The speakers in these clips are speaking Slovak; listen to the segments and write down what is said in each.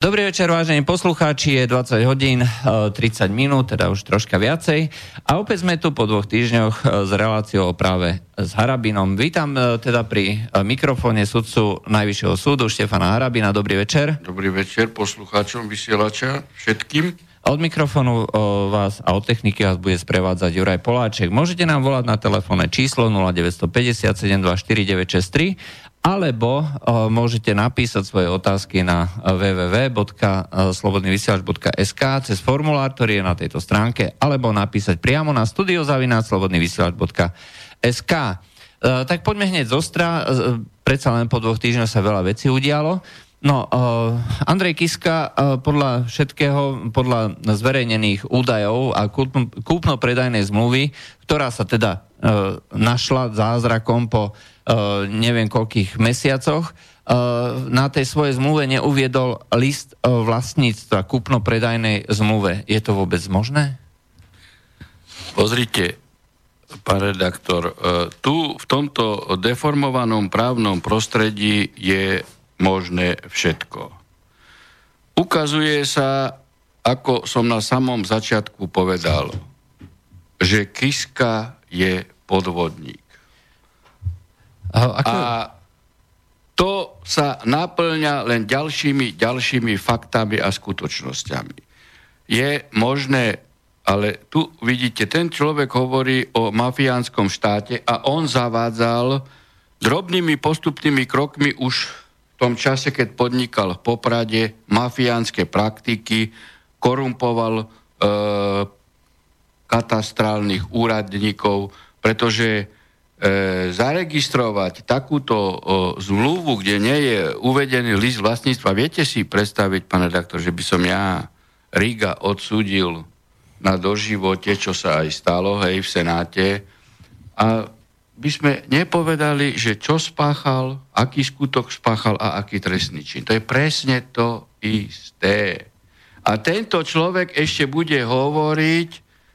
Dobrý večer, vážení poslucháči, je 20 hodín 30 e, minút, teda už troška viacej. A opäť sme tu po dvoch týždňoch e, s reláciou práve s Harabinom. Vítam e, teda pri mikrofóne sudcu Najvyššieho súdu Štefana Harabina. Dobrý večer. Dobrý večer poslucháčom vysielača všetkým. Od mikrofónu vás a od techniky vás bude sprevádzať Juraj Poláček. Môžete nám volať na telefónne číslo 0950 724 alebo môžete napísať svoje otázky na www.slobodnyvysielač.sk cez formulár, ktorý je na tejto stránke, alebo napísať priamo na studiozavináčslobodnyvysielač.sk uh, Tak poďme hneď zostra, uh, predsa len po dvoch týždňoch sa veľa vecí udialo. No, uh, Andrej Kiska podľa všetkého, podľa zverejnených údajov a kúpno-predajnej zmluvy, ktorá sa teda našla zázrakom po neviem koľkých mesiacoch, uh, na tej svojej zmluve neuviedol list uh, vlastníctva kúpno-predajnej zmluve. Je to vôbec možné? Pozrite, pán redaktor, tu v tomto deformovanom právnom prostredí je možné všetko. Ukazuje sa, ako som na samom začiatku povedal, že Kiska je podvodník. A, ako... a to sa naplňa len ďalšími, ďalšími faktami a skutočnosťami. Je možné, ale tu vidíte, ten človek hovorí o mafiánskom štáte a on zavádzal drobnými postupnými krokmi už v tom čase, keď podnikal v Poprade mafiánske praktiky, korumpoval e, katastrálnych úradníkov, pretože zaregistrovať takúto zmluvu, kde nie je uvedený list vlastníctva, viete si predstaviť, pán redaktor, že by som ja Riga odsúdil na doživote, čo sa aj stalo, hej, v Senáte. A by sme nepovedali, že čo spáchal, aký skutok spáchal a aký trestný čin. To je presne to isté. A tento človek ešte bude hovoriť,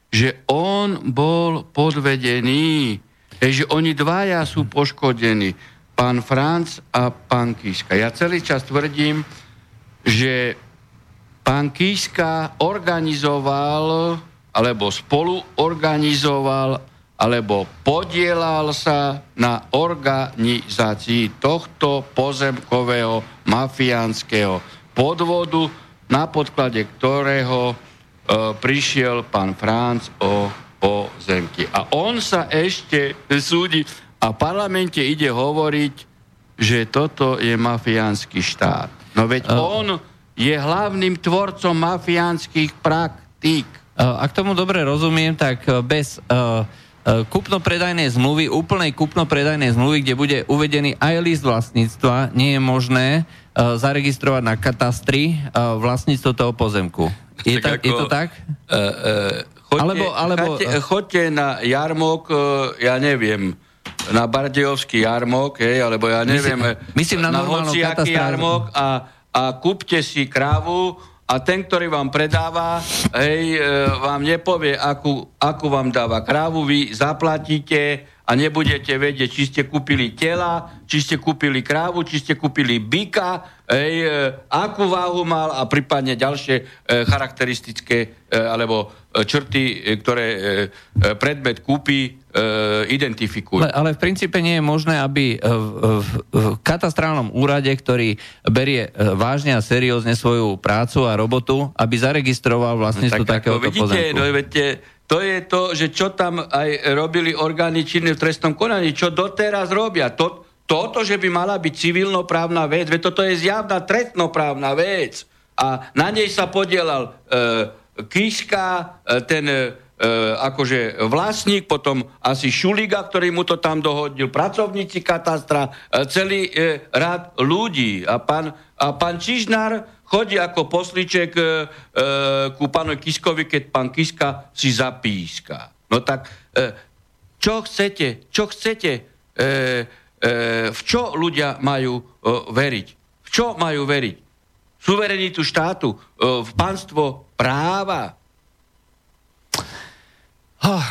že on bol podvedený že oni dvaja sú poškodení, pán Franc a pán Kiska. Ja celý čas tvrdím, že pán Kiska organizoval, alebo spolu organizoval, alebo podielal sa na organizácii tohto pozemkového mafiánskeho podvodu, na podklade ktorého e, prišiel pán Franc o pozemky. A on sa ešte súdi a v parlamente ide hovoriť, že toto je mafiánsky štát. No veď uh, on je hlavným tvorcom mafiánskych praktík. Uh, ak tomu dobre rozumiem, tak bez uh, kupno-predajnej zmluvy, úplnej kupno-predajnej zmluvy, kde bude uvedený aj list vlastníctva, nie je možné uh, zaregistrovať na katastri uh, vlastníctvo toho pozemku. Je, tak, ako, je to tak? Uh, uh, Choďte, alebo, alebo... Choďte, choďte na jarmok, e, ja neviem, na Bardejovský jarmok, hej, alebo ja neviem, myslím, myslím na, na hociaký jarmok a, a kúpte si krávu a ten, ktorý vám predáva, hej, e, vám nepovie, akú, akú vám dáva krávu, vy zaplatíte a nebudete vedieť, či ste kúpili tela, či ste kúpili krávu, či ste kúpili byka, ej, e, akú váhu mal a prípadne ďalšie e, charakteristické e, alebo e, črty, e, ktoré e, predmet kúpi, identifikujú. Ale, ale v princípe nie je možné, aby v, v, v katastrálnom úrade, ktorý berie vážne a seriózne svoju prácu a robotu, aby zaregistroval vlastníctvo no, tak, takéhoto vidíte, pozemku. No, to je to, že čo tam aj robili orgány činné v trestnom konaní, čo doteraz robia. To, toto, že by mala byť civilnoprávna vec, veď toto je zjavná trestnoprávna vec. A na nej sa podielal e, Kiška, e, ten e, akože vlastník, potom asi Šuliga, ktorý mu to tam dohodil, pracovníci katastra, e, celý e, rad ľudí. A pán, a pán Čižnár chodí ako posliček e, e, ku pánu Kiskovi, keď pán Kiska si zapíska. No tak, e, čo chcete, čo chcete, e, e, v čo ľudia majú e, veriť? V čo majú veriť? Suverenitu štátu, e, v pánstvo práva. Oh,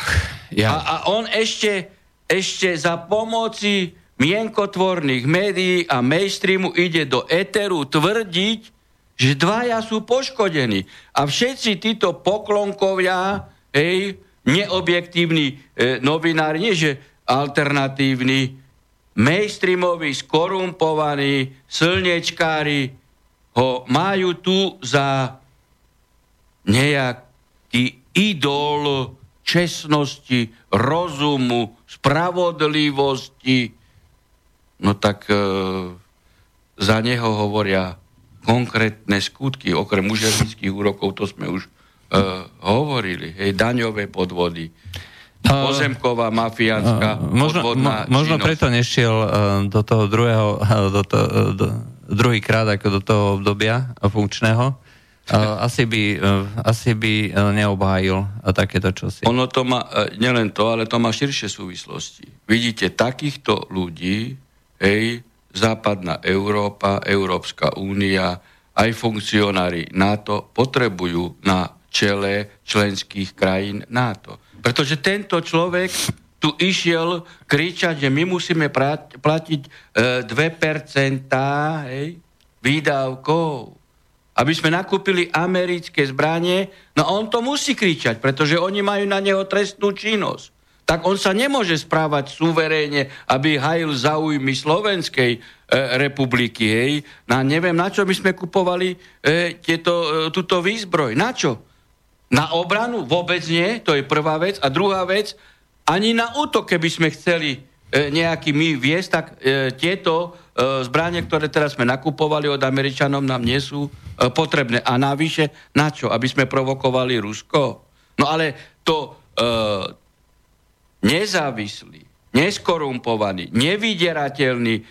ja. a, a on ešte, ešte za pomoci mienkotvorných médií a mainstreamu ide do eteru tvrdiť, že dvaja sú poškodení. A všetci títo poklonkovia, hej, neobjektívni e, novinári, nie že alternatívni, mainstreamoví, skorumpovaní, slnečkári ho majú tu za nejaký idol čestnosti, rozumu, spravodlivosti. No tak e, za neho hovoria konkrétne skutky, okrem mužernických úrokov, to sme už uh, hovorili, hej, daňové podvody, uh, pozemková, mafiánska uh, možno, podvodná mo, Možno činnosť. preto nešiel uh, do toho druhého, uh, do to, uh, do, druhý krát ako do toho obdobia funkčného. Asi by, asi by neobhájil takéto čosi. Ono to má, nielen to, ale to má širšie súvislosti. Vidíte, takýchto ľudí, hej, západná Európa, Európska únia, aj funkcionári NATO potrebujú na čele členských krajín NATO. Pretože tento človek tu išiel kričať, že my musíme platiť e, 2% hej, výdavkov, aby sme nakúpili americké zbranie. No on to musí kričať, pretože oni majú na neho trestnú činnosť tak on sa nemôže správať suverénne, aby hajil záujmy Slovenskej e, republiky. Hej. Na, neviem, na čo by sme kupovali e, tieto, e, túto výzbroj. Na čo? Na obranu? Vôbec nie, to je prvá vec. A druhá vec, ani na útok, keby sme chceli e, nejaký my viesť, tak e, tieto e, zbranie, ktoré teraz sme nakupovali od Američanov, nám nie sú e, potrebné. A navyše, na čo? Aby sme provokovali Rusko? No ale to... E, nezávislý, neskorumpovaný, nevyderateľný e,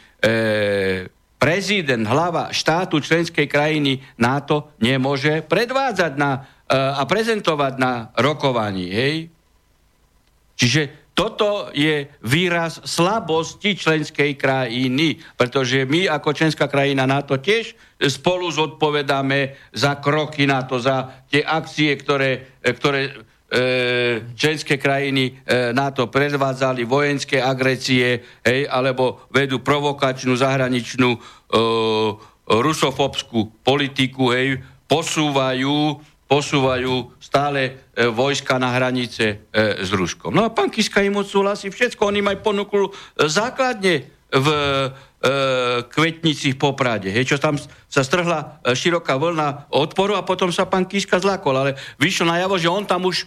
prezident, hlava štátu členskej krajiny NATO nemôže predvádzať na, e, a prezentovať na rokovaní. Hej? Čiže toto je výraz slabosti členskej krajiny, pretože my ako členská krajina NATO tiež spolu zodpovedáme za kroky NATO, za tie akcie, ktoré, ktoré E, členské krajiny e, NATO predvádzali vojenské agresie, hej, alebo vedú provokačnú zahraničnú e, rusofobskú politiku, hej, posúvajú, posúvajú stále e, vojska na hranice e, s Ruskom. No a pán Kiska im odsúhlasí všetko, on im aj ponúkol základne v e, Kvetnici v Poprade, hej, čo tam sa strhla e, široká vlna odporu a potom sa pán Kiska zlakol, ale vyšlo najavo, že on tam už e,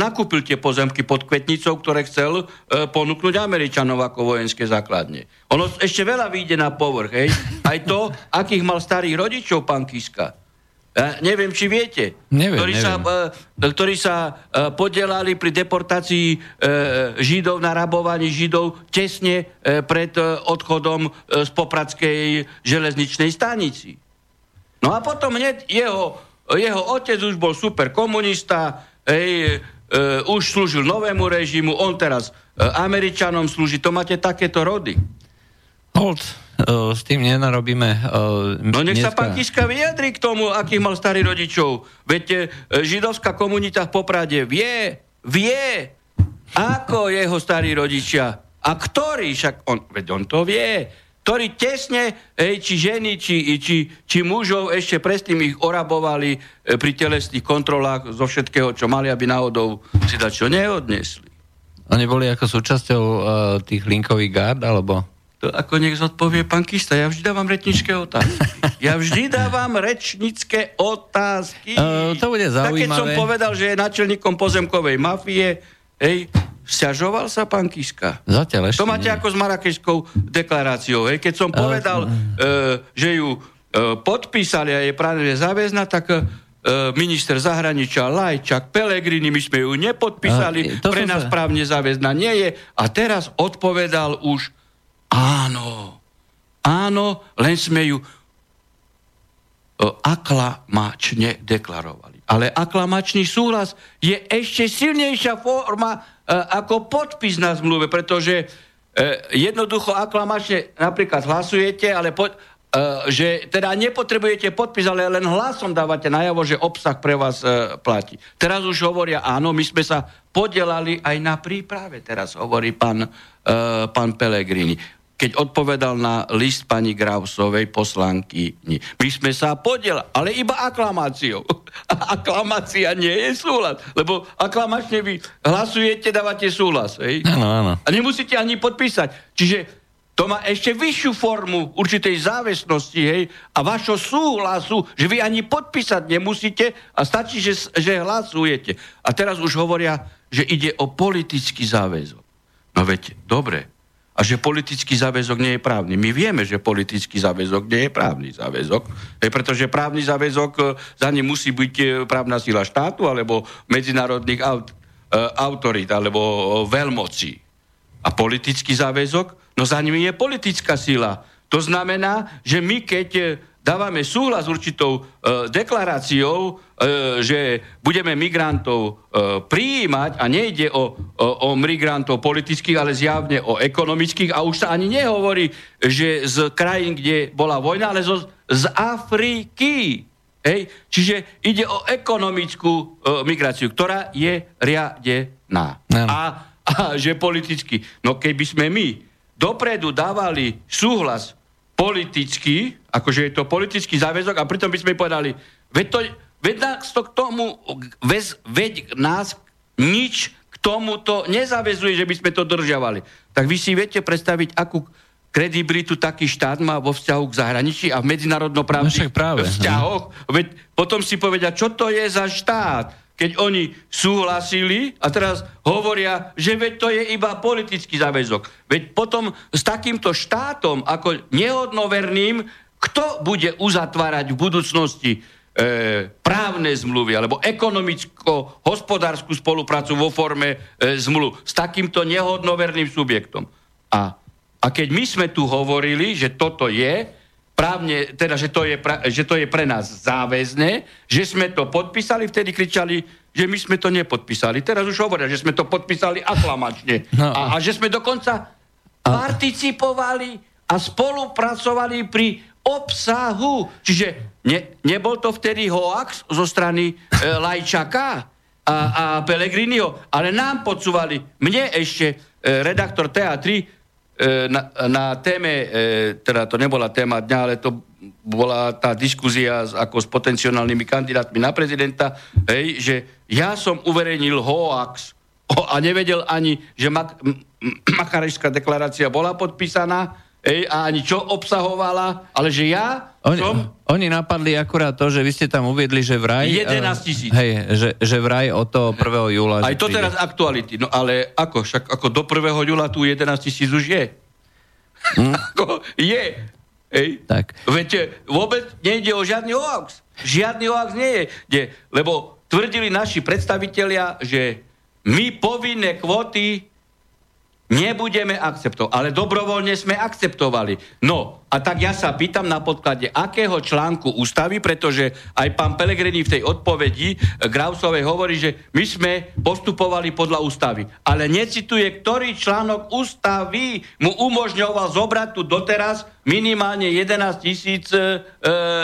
nakúpil tie pozemky pod Kvetnicou, ktoré chcel e, ponúknuť Američanov ako vojenské základne. Ono ešte veľa vyjde na povrch, hej? Aj to, akých mal starých rodičov pán Kiska. Ja neviem, či viete. Neviem, ktorí, neviem. Sa, e, ktorí sa e, podielali pri deportácii e, Židov na rabovaní Židov tesne e, pred e, odchodom e, z Popradskej železničnej stanici. No a potom hneď jeho, jeho otec už bol super komunista, hej, e, už slúžil novému režimu, on teraz e, Američanom slúži. To máte takéto rody. Hold, uh, s tým nenarobíme. Uh, no nech dneska... sa pán Kiska vyjadri k tomu, akých mal starý rodičov. Uh, židovská komunita v Poprade vie, vie, ako jeho starí rodičia. A ktorý, však on, veď on to vie, ktorí tesne, hej, či ženy, či, či, či mužov ešte predtým ich orabovali e, pri telesných kontrolách zo všetkého, čo mali, aby náhodou si dať čo neodnesli. Oni boli ako súčasťou uh, tých linkových gard, alebo? To ako nech zodpovie pán Kista. Ja vždy dávam rečničké otázky. Ja vždy dávam rečnické otázky. Uh, to bude zaujímavé. Tak keď som povedal, že je načelníkom pozemkovej mafie, hej, Sťažoval sa pán Kiska? Zatiaľ ešte To máte nie. ako s Marakešskou deklaráciou. Hej? Keď som povedal, uh, uh, že ju uh, podpísali a je právne záväzná, tak uh, minister zahraničia Lajčak, Pelegrini, my sme ju nepodpísali, uh, pre nás sa... právne záväzná nie je. A teraz odpovedal už áno. Áno, len sme ju aklamačne deklarovali. Ale aklamačný súhlas je ešte silnejšia forma E, ako podpis na zmluve, pretože e, jednoducho aklamačne napríklad hlasujete, ale po, e, že teda nepotrebujete podpis, ale len hlasom dávate najavo, že obsah pre vás platí. Teraz už hovoria, áno, my sme sa podielali aj na príprave, teraz hovorí pán, pán Pellegrini. Keď odpovedal na list pani Grausovej poslanky. My sme sa podielali, ale iba aklamáciou. A aklamácia nie je súhlas, lebo aklamačne vy hlasujete, dávate súhlas. Hej? Áno, áno. A nemusíte ani podpísať. Čiže to má ešte vyššiu formu určitej záväznosti, hej, a vašho súhlasu, že vy ani podpísať nemusíte a stačí, že, že hlasujete. A teraz už hovoria, že ide o politický záväzok. No veď, dobre. A že politický záväzok nie je právny. My vieme, že politický záväzok nie je právny záväzok, pretože právny záväzok, e, za ním musí byť e, právna sila štátu alebo medzinárodných aut, e, autorít alebo veľmocí. A politický záväzok No za nimi je politická sila. To znamená, že my keď dávame súhlas s určitou e, deklaráciou, e, že budeme migrantov e, prijímať a nejde o, o, o migrantov politických, ale zjavne o ekonomických a už sa ani nehovorí, že z krajín, kde bola vojna, ale zo, z Afriky. Hej? Čiže ide o ekonomickú e, migráciu, ktorá je riadená. A, a že politicky. No keby sme my dopredu dávali súhlas politicky, akože je to politický záväzok a pritom by sme povedali, veď, to, veď nás to k tomu, veď, veď nás nič k tomuto nezavezuje, že by sme to držiavali. Tak vy si viete predstaviť, akú kredibilitu taký štát má vo vzťahu k zahraničí a v medzinárodnoprávnych no vzťahoch. Veď potom si povedia, čo to je za štát keď oni súhlasili a teraz hovoria, že veď to je iba politický záväzok. Veď potom s takýmto štátom ako nehodnoverným, kto bude uzatvárať v budúcnosti e, právne zmluvy alebo ekonomicko-hospodárskú spoluprácu vo forme e, zmluv s takýmto nehodnoverným subjektom. A, a keď my sme tu hovorili, že toto je, právne, teda, že to, je, že to je pre nás záväzné, že sme to podpísali, vtedy kričali, že my sme to nepodpísali. Teraz už hovoria, že sme to podpísali aklamačne. No. A, a že sme dokonca participovali a spolupracovali pri obsahu. Čiže ne, nebol to vtedy hoax zo strany e, Lajčaka a, a Pelegriniho, ale nám podsúvali, mne ešte e, redaktor TA3 E, na, na téme, e, teda to nebola téma dňa, ale to bola tá diskuzia s, ako s potenciálnymi kandidátmi na prezidenta, hej, že ja som uverejnil hoax. A nevedel ani, že Mak- Makarešská deklarácia bola podpísaná, Ej, a ani čo obsahovala, ale že ja oni, som... Oni napadli akurát to, že vy ste tam uviedli, že vraj... 11 tisíc. Hej, že, že vraj o to 1. júla... Aj to príde. teraz aktuality. No ale ako? Však ako do 1. júla tu 11 tisíc už je. Hm? ako je. Ej. Tak. Veď vôbec nejde o žiadny hoax. Žiadny hoax nie je. Nie, lebo tvrdili naši predstavitelia, že my povinné kvóty nebudeme akceptovať. Ale dobrovoľne sme akceptovali. No, a tak ja sa pýtam na podklade, akého článku ústavy, pretože aj pán Pelegrini v tej odpovedi Grausovej hovorí, že my sme postupovali podľa ústavy. Ale necituje, ktorý článok ústavy mu umožňoval zobrať tu doteraz minimálne 11 tisíc e,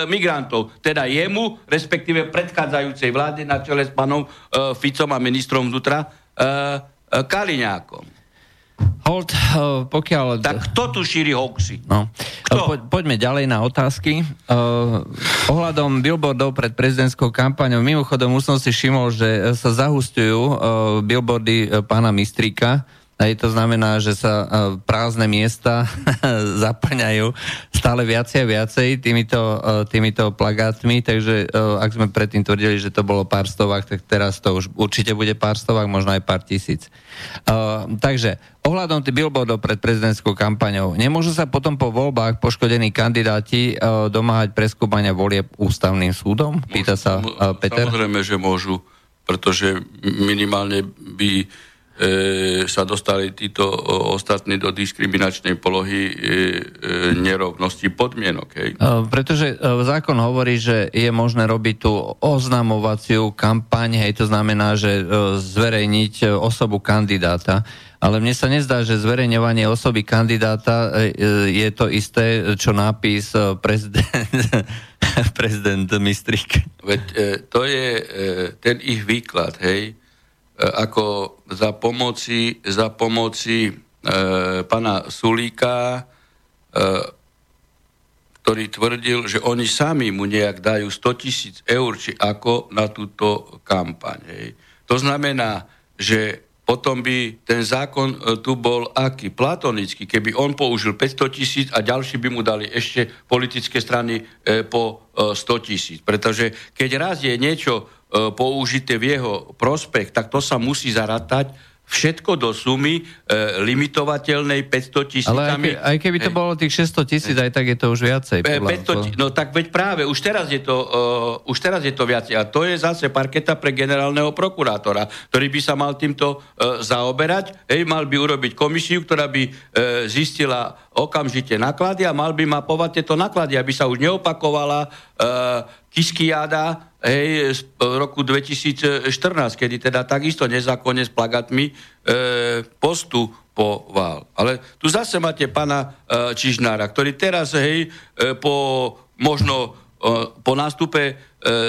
migrantov. Teda jemu, respektíve predchádzajúcej vláde na čele s pánom e, Ficom a ministrom vnútra e, e, Kaliňákom. Hold, eh, pokiaľ... Tak kto tu šíri hoaxy? No. Kto? Po, poďme ďalej na otázky. Uh, ohľadom billboardov pred prezidentskou kampaňou, mimochodom už som si všimol, že sa zahustujú uh, billboardy pána Mistríka, Hej, to znamená, že sa uh, prázdne miesta zaplňajú stále viacej a viacej týmito, uh, týmito plagátmi, takže uh, ak sme predtým tvrdili, že to bolo pár stovák, tak teraz to už určite bude pár stovák, možno aj pár tisíc. Takže ohľadom tých billboardov pred prezidentskou kampaňou, nemôžu sa potom po voľbách poškodení kandidáti domáhať preskúmania volieb ústavným súdom? Pýta sa Peter. Samozrejme, že môžu, pretože minimálne by e, sa dostali títo ostatní do diskriminačnej polohy e, e, nerovnosti podmienok. Hej. E, pretože e, zákon hovorí, že je možné robiť tú oznamovaciu kampaň, hej, to znamená, že e, zverejniť e, osobu kandidáta. Ale mne sa nezdá, že zverejňovanie osoby kandidáta e, e je to isté, čo nápis e, prezident, prezident Mistrik. Veď e, to je e, ten ich výklad, hej, E, ako za pomoci, za pomoci e, pana Sulíka ktorý tvrdil, že oni sami mu nejak dajú 100 tisíc eur, či ako na túto kampaň. Hej. To znamená, že potom by ten zákon e, tu bol aký? Platonický. Keby on použil 500 tisíc a ďalší by mu dali ešte politické strany e, po 100 e, tisíc. Pretože keď raz je niečo použité v jeho prospech, tak to sa musí zaratať všetko do sumy e, limitovateľnej 500 tisícami. Ale aj, ke, aj keby to bolo tých 600 tisíc, aj tak je to už viacej. 500, no tak veď práve, už teraz, je to, uh, už teraz je to viacej. A to je zase parketa pre generálneho prokurátora, ktorý by sa mal týmto uh, zaoberať. Hej, mal by urobiť komisiu, ktorá by uh, zistila okamžite náklady a mal by mapovať tieto náklady, aby sa už neopakovala uh, Kiskiáda hej, z roku 2014, kedy teda takisto nezákonne s plagatmi e, postupoval. Ale tu zase máte pana e, Čižnára, ktorý teraz hej, e, po možno e, po nástupe e,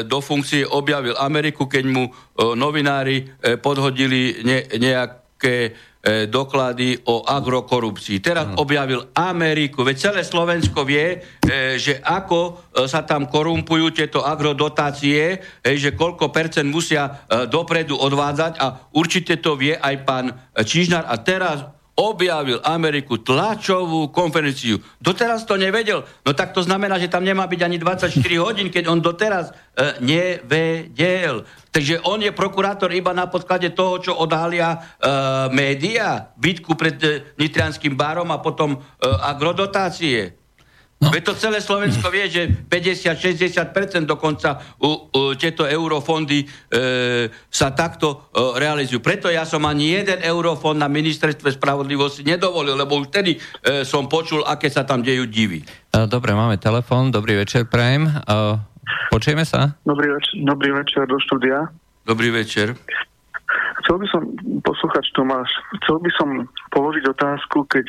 do funkcie objavil Ameriku, keď mu e, novinári e, podhodili ne, nejaké E, doklady o agrokorupcii. Teraz hmm. objavil Ameriku, veď celé Slovensko vie, e, že ako e, sa tam korumpujú tieto agrodotácie, že koľko percent musia dopredu odvádzať a určite to vie aj pán Čižnár. A teraz objavil Ameriku tlačovú konferenciu. Doteraz to nevedel. No tak to znamená, že tam nemá byť ani 24 hodín, keď on doteraz e, nevedel. Takže on je prokurátor iba na podklade toho, čo odhalia e, média, bitku pred e, Nitrianským barom a potom e, agrodotácie. No. Veď to celé Slovensko vie, že 50-60% dokonca u, u, tieto eurofondy e, sa takto e, realizujú. Preto ja som ani jeden eurofond na ministerstve spravodlivosti nedovolil, lebo už vtedy e, som počul, aké sa tam dejú divy. E, dobre, máme telefon. Dobrý večer, Prajem. E, počujeme sa? Dobrý večer, dobrý večer do štúdia. Dobrý večer. Chcel by som, poslúchať Tomáš, chcel by som položiť otázku, keď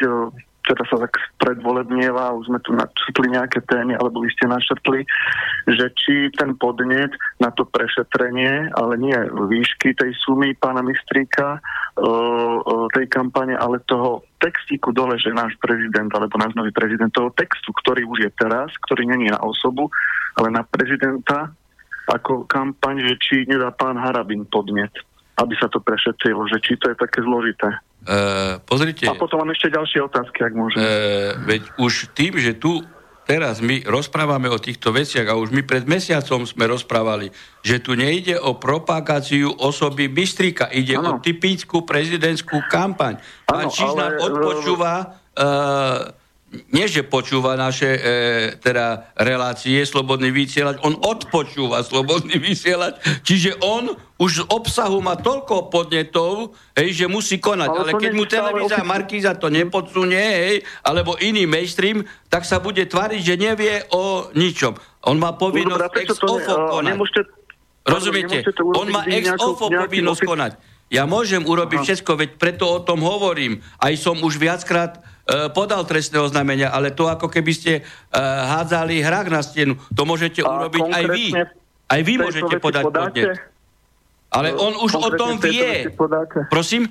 teda sa tak predvolebnieva, už sme tu načrtli nejaké témy, alebo vy ste načrtli, že či ten podnet na to prešetrenie, ale nie výšky tej sumy pána Mistríka, tej kampane, ale toho textíku dole, že náš prezident alebo náš nový prezident, toho textu, ktorý už je teraz, ktorý není na osobu, ale na prezidenta, ako kampaň, že či nedá pán Harabin podnet, aby sa to prešetrilo, že či to je také zložité. Uh, pozrite... A potom mám ešte ďalšie otázky, ak môžem. Uh, veď už tým, že tu teraz my rozprávame o týchto veciach a už my pred mesiacom sme rozprávali, že tu nejde o propagáciu osoby Bystrika, ide ano. o typickú prezidentskú kampaň. Pán Čižnár ale... odpočúva uh, nie že počúva naše e, teda relácie, slobodný vysielač, on odpočúva slobodný vysielač, čiže on už z obsahu má toľko podnetov, hej, že musí konať. Ale, Ale keď mu televízia. Markíza to nepodsunie, hej, alebo iný mainstream, tak sa bude tváriť, že nevie o ničom. On má povinnosť Dobre, ex ofo ne, konať. Nemôžete, Rozumiete? On má ex ofo povinnosť konať. Ja môžem urobiť Aha. všetko, veď preto o tom hovorím. Aj som už viackrát podal trestné oznámenia, ale to ako keby ste uh, hádzali hrách na stenu. To môžete urobiť aj vy. Aj vy môžete podať podnet. Ale on už o tom vie. Prosím?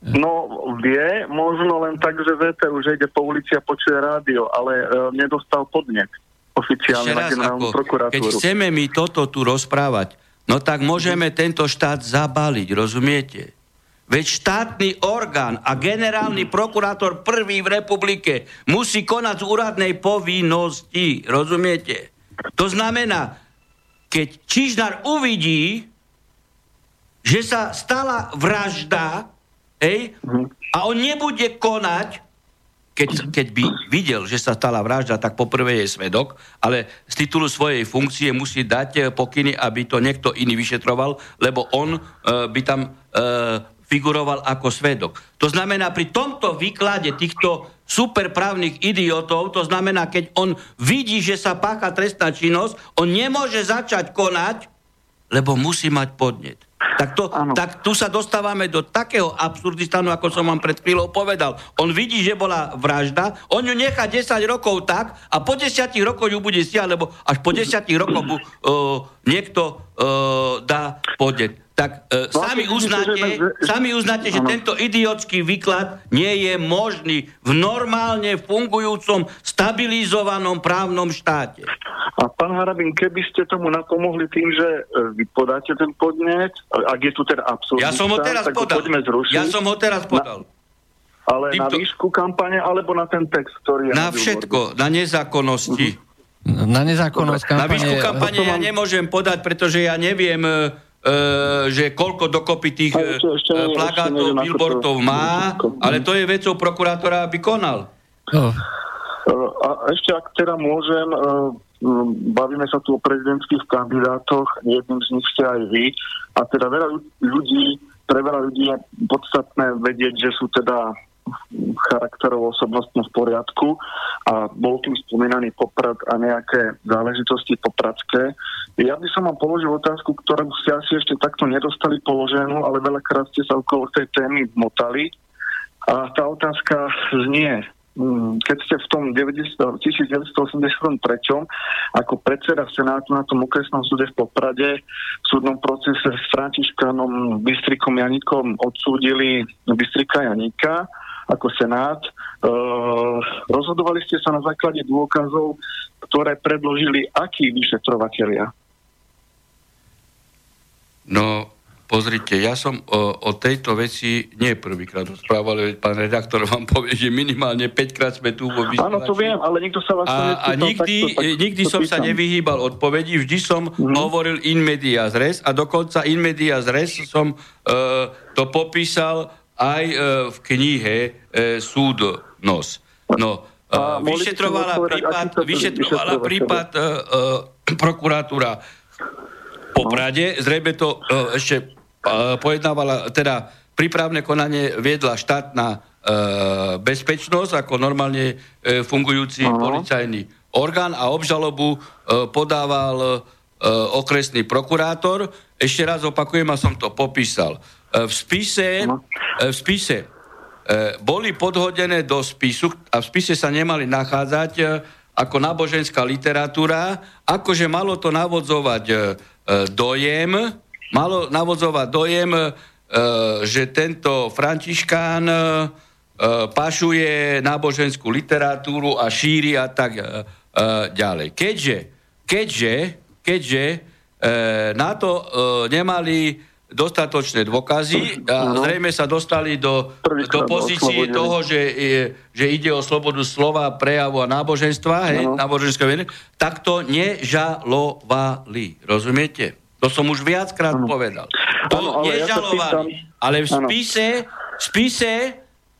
No, vie, možno len tak, že VT už ide po ulici a počuje rádio, ale uh, nedostal podnet oficiálne na generálnu prokuratúru. Keď chceme my toto tu rozprávať, no tak môžeme tento štát zabaliť, rozumiete? Veď štátny orgán a generálny prokurátor prvý v republike musí konať z úradnej povinnosti. Rozumiete? To znamená, keď Čižnár uvidí, že sa stala vražda, hej, a on nebude konať, keď, keď by videl, že sa stala vražda, tak poprvé je svedok, ale z titulu svojej funkcie musí dať pokyny, aby to niekto iný vyšetroval, lebo on uh, by tam uh, figuroval ako svedok. To znamená, pri tomto výklade týchto superprávnych idiotov, to znamená, keď on vidí, že sa pácha trestná činnosť, on nemôže začať konať, lebo musí mať podnet. Tak, to, tak tu sa dostávame do takého absurdistanu, ako som vám pred chvíľou povedal. On vidí, že bola vražda, on ju nechá 10 rokov tak a po 10 rokoch ju bude stiať, lebo až po 10 rokoch mu uh, niekto uh, dá podnet. Tak uh, No, sami, uznáte, sami uznáte, že tento idiotský výklad nie je možný v normálne fungujúcom, stabilizovanom právnom štáte. A pán Harabin, keby ste tomu napomohli tým, že e, vy podáte ten podnet, ak je tu teda absurdita, Ja som ho teraz tak podal. poďme zrušiť, Ja som ho teraz podal. ale na týmto- výšku kampane alebo na ten text, ktorý je Na všetko, na nezákonnosti. Na nezákonnosť Na kampane... výšku kampane ja nemôžem podať, pretože ja neviem, e, e, že koľko dokopy tých e, ešte- e, plagátov, billboardov má, ale to je vecou prokurátora, aby konal. E, A ešte ak teda môžem, e, bavíme sa tu o prezidentských kandidátoch, jedným z nich ste aj vy, a teda veľa ľu- ľudí, pre veľa ľudí je podstatné vedieť, že sú teda charakterovo osobnostne v poriadku a bol tu spomínaný poprad a nejaké záležitosti popradské. Ja by som vám položil otázku, ktorú ste asi ešte takto nedostali položenú, ale veľakrát ste sa okolo tej témy motali. A tá otázka znie, mm, keď ste v tom 90, 1983 ako predseda Senátu na tom okresnom súde v Poprade v súdnom procese s Františkanom Bystrikom Janikom odsúdili Bystrika Janika ako Senát. E, rozhodovali ste sa na základe dôkazov, ktoré predložili akí vyšetrovatelia? No, pozrite, ja som o, o tejto veci nie prvýkrát rozprával, pán redaktor vám povie, že minimálne 5 krát sme tu vo Áno, to vysielači. viem, ale nikto sa vás A, a nikdy, takto, tak nikdy to som sa pýtam. nevyhýbal odpovedi, vždy som Mhm. hovoril in medias res a dokonca in medias res som uh, to popísal aj uh, v knihe uh, Súdnos. No, ste vyšetrovala prípad, vyšetrovala prípad uh, uh, prokuratúra Poprade, zrejme to uh, ešte uh, pojednávala, teda prípravné konanie viedla štátna uh, bezpečnosť ako normálne uh, fungujúci Áno. policajný orgán a obžalobu uh, podával uh, okresný prokurátor. Ešte raz opakujem a som to popísal. Uh, v spise, Áno. Uh, v spise uh, boli podhodené do spisu a v spise sa nemali nachádzať uh, ako náboženská literatúra, akože malo to navodzovať dojem, malo navodzovať dojem, že tento Františkán pašuje náboženskú literatúru a šíri a tak ďalej. Keďže, keďže, keďže na to nemali dostatočné dôkazy a zrejme sa dostali do, do oslobodili. toho, že, že ide o slobodu slova, prejavu a náboženstva, hej, Áno. náboženské tak to nežalovali. Rozumiete? To som už viackrát povedal. To Áno, ale ja nežalovali. pýtam- ale v spise, v spise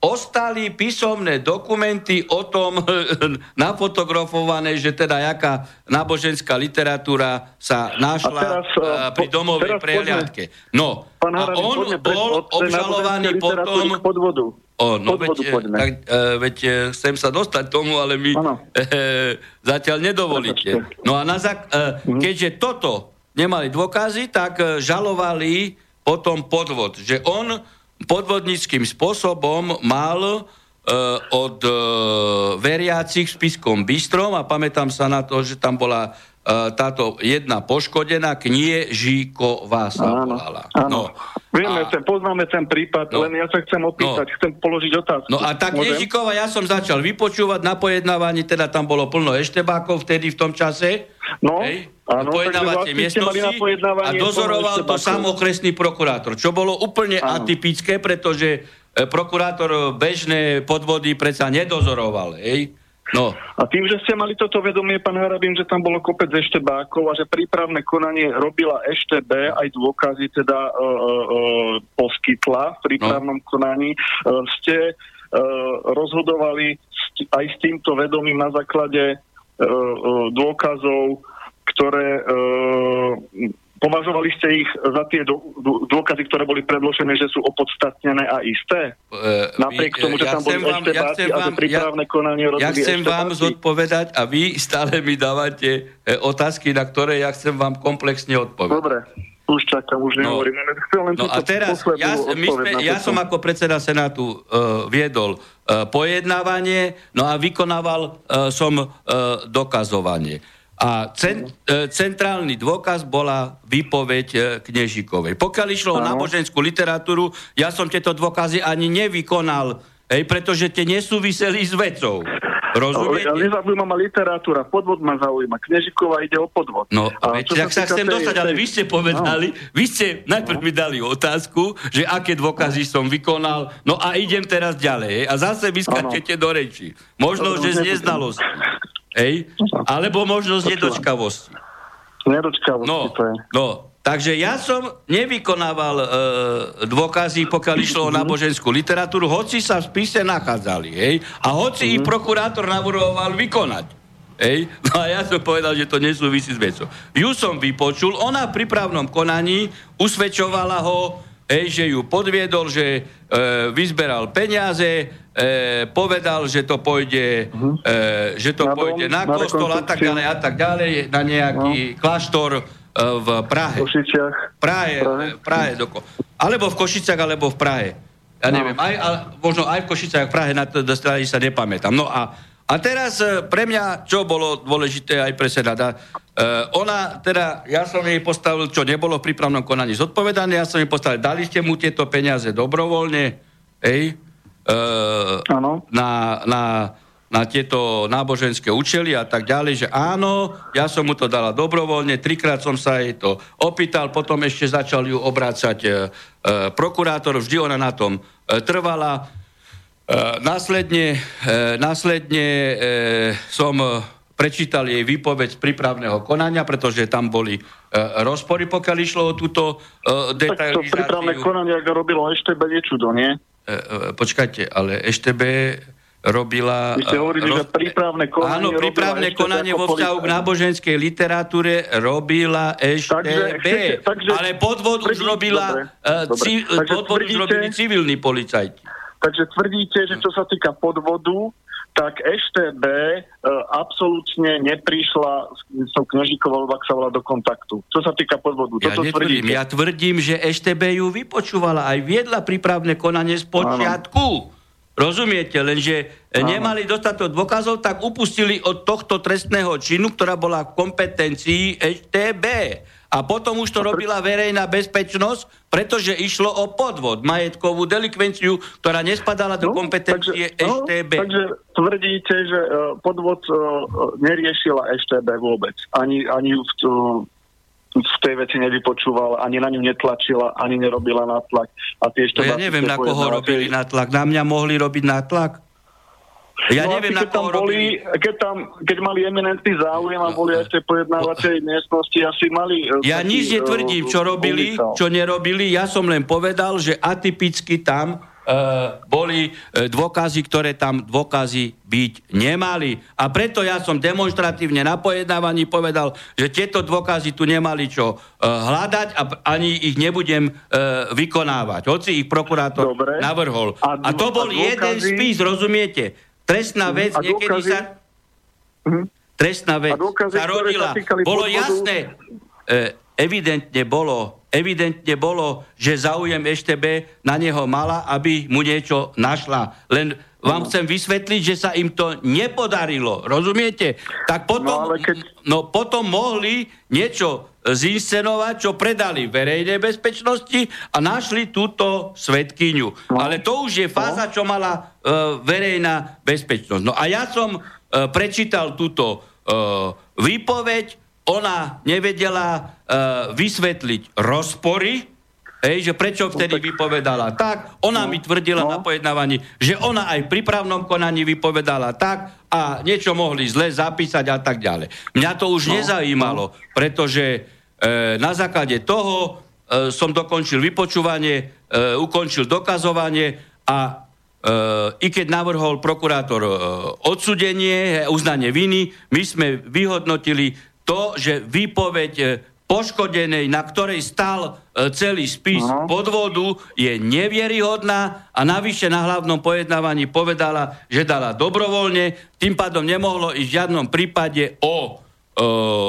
ostali písomné dokumenty o tom nafotografované, že teda jaká náboženská literatúra sa našla A teraz, eh, eh, pri po- domovej poďme- prehliadke. No, Pán a on poďme bol obžalovaný potom... podvodu. O, no Podvodu veď, poďme. tak, veď chcem sa dostať tomu, ale Áno. e, zatiaľ nedovolíte. No a na zak- e, keďže toto nemali dôkazy, tak žalovali potom podvod, že on podvodníckým spôsobom mal e, od e, veriacich v Spiskom Bystrom a pamätám sa na to, že tam bola táto jedna poškodená Kniežiková sa Áno, volala. áno. No. Vieme, A- ten, poznáme ten prípad, No. len ja sa chcem opýtať, No. chcem položiť otázku. No a tak Môžem? Ježikova ja som začal vypočúvať na pojednávaní, teda tam bolo plno eštebákov vtedy v tom čase. No, hej, áno, pojednávacie vlastne miestnosti a dozoroval to eštebákov. sám okresný prokurátor, čo bolo úplne Áno. atypické, pretože e, prokurátor bežné podvody predsa nedozoroval. Hej? No, A tým, že ste mali toto vedomie, pán Harabin, že tam bolo kopec eštebákov a že prípravné konanie robila EŠTB, aj dôkazy teda uh, uh, poskytla v prípravnom konaní, uh, ste uh, rozhodovali aj s týmto vedomím na základe uh, uh, dôkazov, ktoré uh, považovali ste ich za tie dô- dô- dôkazy, ktoré boli predložené, že sú opodstatnené a isté? e, Napriek vy- tomu, že ja tam boli vám- ja chcem vám- prípravné konanie ja, robili ja chcem vám zodpovedať a vy stále mi dávate e, otázky, na ktoré ja chcem vám komplexne odpovedať. Dobre, už čakám, už nehovorím. No, chcem len No a teraz, ja, my sme, ja som ako predseda Senátu uh, viedol uh, pojednávanie, no a vykonával uh, som uh, dokazovanie. A cen, e, centrálny dôkaz bola výpoveď e, Knežikovej. Pokiaľ išlo o náboženskú literatúru, ja som tieto dôkazy ani nevykonal, hej, pretože tie nesúviseli s vecou. Rozumiete? Ale nezaujíma ma literatúra, podvod ma zaujíma. Knežiková ide o podvod. No, a veď, tak sa chcem tej, dostať, tej... ale vy ste povedali, no. vy ste najprv no. mi dali otázku, že aké dôkazy no. som vykonal, no a idem teraz ďalej. A zase vyskačete do reči. Možno, že z neznalosti. Hej? Alebo možno z nedočkavosti. Nedočkavosti no, to je. No, Takže ja som nevykonával e, dôkazy, pokiaľ išlo o náboženskú literatúru, hoci sa v spise nachádzali, hej? A hoci mm-hmm. ich prokurátor navrhoval vykonať. Hej? No a ja som povedal, že to nesúvisí s vecou. Ju som vypočul, ona v prípravnom konaní usvedčovala ho, hej, že ju podviedol, že e, vyzberal peniaze, e, povedal, že to pôjde, uh-huh. e, že to na pôjde dom, na, na kostol a tak ďalej a tak ďalej, na nejaký no. kláštor E, v Prahe. V Košiciach. Prahe, Prahe. Prahe doko. Alebo v Košiciach, alebo v Prahe. Ja no. neviem, aj, ale, možno aj v Košiciach, v Prahe, na to strany sa nepamätám. No a, a teraz e, pre mňa, čo bolo dôležité aj pre Senada, uh, ona, teda, ja som jej postavil, čo nebolo v prípravnom konaní zodpovedané, ja som jej postavil, dali ste mu tieto peniaze dobrovoľne, hej, uh, na, na na tieto náboženské účely a tak ďalej, že áno, ja som mu to dala dobrovoľne, trikrát som sa jej to opýtal, potom ešte začal ju obrácať e, e, prokurátor, vždy ona na tom e, trvala. E, následne e, následne e, som prečítal jej výpoveď z prípravného konania, pretože tam boli e, rozpory, pokiaľ išlo o túto e, detalizáciu. Tak to prípravné konanie, ak robilo EŠTB, je čudo, nie? E, e, počkajte, ale EŠTB robila... Vy ste hovorili, roz... že prípravné konanie... Áno, prípravné konanie vo vzťahu k náboženskej literatúre robila ešte takže. Takže, ale podvod už robila... dobre. Ci, podvod tvrdíte, už robili civilní policajti. Takže tvrdíte, že čo sa týka podvodu, tak EŠTB uh, absolútne neprišla s tou knežikovou, ak sa volá, do kontaktu. Čo sa týka podvodu. Ja Toto netvrdím, tvrdíte. ja tvrdím, že EŠTB ju vypočúvala, aj viedla prípravné konanie z počiatku. Áno. Rozumiete, lenže Áno. nemali dostatok dôkazov, tak upustili od tohto trestného činu, ktorá bola v kompetencii ETB. A potom už to robila verejná bezpečnosť, pretože išlo o podvod, majetkovú delikvenciu, ktorá nespadala do no, kompetencie takže, EŠTB. No, takže tvrdíte, že e, podvod uh, neriešila EŠTB vôbec. Ani, ani v, v tej veci nevypočúvala, ani na ňu netlačila, ani nerobila natlak. A tie ešte no ja neviem, na koho robili tej... natlak. Na mňa mohli robiť natlak? Ja no, neviem, na koho boli, robili... keď, tam, keď mali eminentný záujem a boli ešte pojednávacej miestnosti, asi mali... E, ja taký, nič netvrdím, čo robili, čo nerobili. Ja som len povedal, že atypicky tam Uh, boli uh, dôkazy, ktoré tam dôkazy byť nemali. A preto ja som demonstratívne na pojednávaní povedal, že tieto dôkazy tu nemali čo uh, hľadať a ani ich nebudem vykonávať. Hoci ich prokurátor Dobre. navrhol. A, a to bol a dôkazy... jeden spis, rozumiete? Trestná mhm. vec, a niekedy dôkazy... sa... Mhm. Trestná vec dôkazy, sa rodila. Bolo podvodu... jasné, evidentne bolo evidentne bolo, že záujem EŠTB na neho mala, aby mu niečo našla. Len vám chcem vysvetliť, že sa im to nepodarilo. Rozumiete? Tak potom, no, keď... no, potom mohli niečo zinscenovať, čo predali verejnej bezpečnosti a našli túto svetkyňu. No. Ale to už je fáza, no. čo mala uh, verejná bezpečnosť. No a ja som uh, prečítal túto uh, výpoveď, ona nevedela uh, vysvetliť rozpory, hej, že prečo vtedy vypovedala tak, ona no, mi tvrdila no. na pojednávaní, že ona aj pri právnom konaní vypovedala tak a niečo mohli zle zapísať a tak ďalej. Mňa to už no, nezajímalo, no. pretože e, na základe toho e, som dokončil vypočúvanie, e, ukončil dokazovanie a Uh, i keď navrhol prokurátor uh, odsudenie, uznanie viny, my sme vyhodnotili to, že výpoveď e, poškodenej, na ktorej stal e, celý spis uh-huh. podvodu, je nevieryhodná a navyše na hlavnom pojednávaní povedala, že dala dobrovoľne, tým pádom nemohlo ísť v žiadnom prípade o e,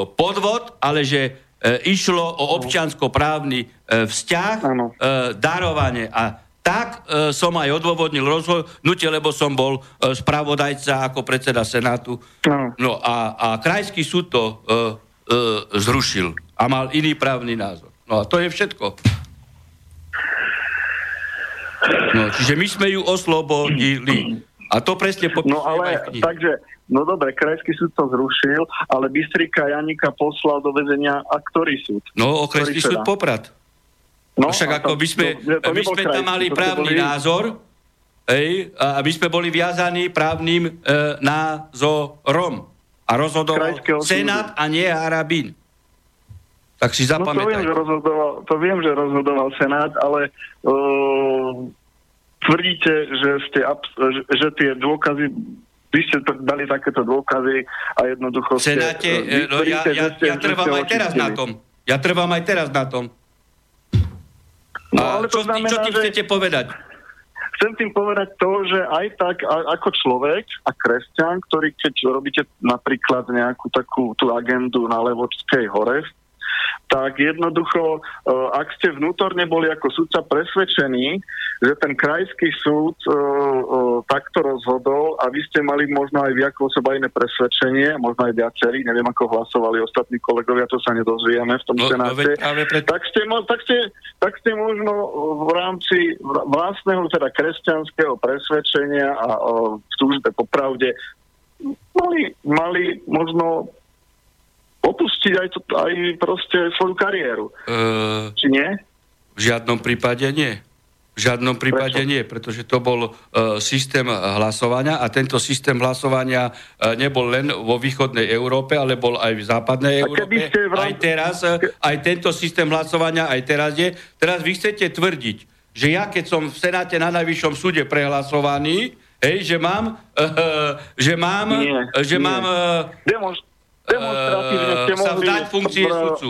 podvod, ale že e, išlo o občianskoprávny e, vzťah, e, darovanie. A tak e, som aj odôvodnil rozhodnutie, lebo som bol e, spravodajca ako predseda Senátu. No, no a, a krajský súd to e, e, zrušil a mal iný právny názor. No a to je všetko. No, čiže my sme ju oslobodili. A to presne popisujem No ale, takže, no dobre, krajský súd to zrušil, ale Bystrika Janika poslal do väzenia a ktorý súd? No, okresný súd Poprad. No, však ako by sme, to, to my sme tam mali právny boli... názor, hej, a my sme boli viazaní právnym e, názorom. A rozhodoval Senát a nie Arabín. Tak si zapamätaj. No to viem, že rozhodoval, to viem, že rozhodoval Senát, ale uh, tvrdíte, že, ste, že, že tie dôkazy vy ste dali takéto dôkazy a jednoducho ste... Senáte, e, no, ja, ja, ja trvám aj teraz na tom. Ja trvám aj teraz na tom. No, ale to čo, znamená, čo tým chcete povedať? Chcem tým povedať to, že aj tak a, ako človek a kresťan, ktorý keď robíte napríklad nejakú takú tú agendu na Levočskej hore, tak jednoducho, e, ak ste vnútorne boli ako sudca presvedčení, že ten krajský súd uh, uh, takto rozhodol a vy ste mali možno aj ako osoba iné presvedčenie, možno aj viacerí, neviem ako hlasovali ostatní kolegovia, to sa nedozvieme v tom no, no senáte, no, pre... tak, ste, tak, ste, tak ste možno v rámci vlastného teda kresťanského presvedčenia a v túžbe po pravde mali, mali možno opustiť aj, to, aj proste svoju kariéru. Uh, Či nie? V žiadnom prípade nie. V žiadnom prípade Prečo? nie, pretože to bol uh, systém hlasovania a tento systém hlasovania uh, nebol len vo východnej Európe, ale bol aj v západnej Európe. Vrát... Aj teraz, uh, aj tento systém hlasovania aj teraz je. Teraz vy chcete tvrdiť, že ja keď som v Senáte na najvyššom súde prehlasovaný, hej, že mám, uh, že mám, nie, že nie. mám... Uh, Demonst- demonstratívne ste mohli... Sa vzdať funkcie sudcu.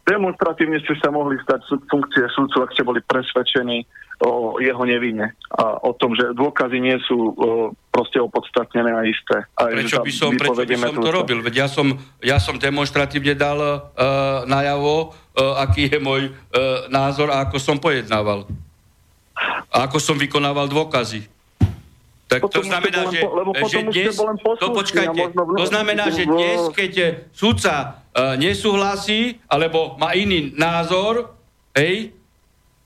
Demonstratívne ste sa mohli stať funkcie sudcu, ak ste boli presvedčení o jeho nevine a o tom, že dôkazy nie sú o, proste opodstatnené a isté. A prečo by som, prečo by som to robil? Veď ja som, ja som demonstratívne dal uh, najavo, uh, aký je môj uh, názor a ako som pojednával. A ako som vykonával dôkazy. Tak to znamená, že, lebo že dnes, to počkajte, možno, to znamená, že dnes, keď sudca uh, nesúhlasí, alebo má iný názor, hej,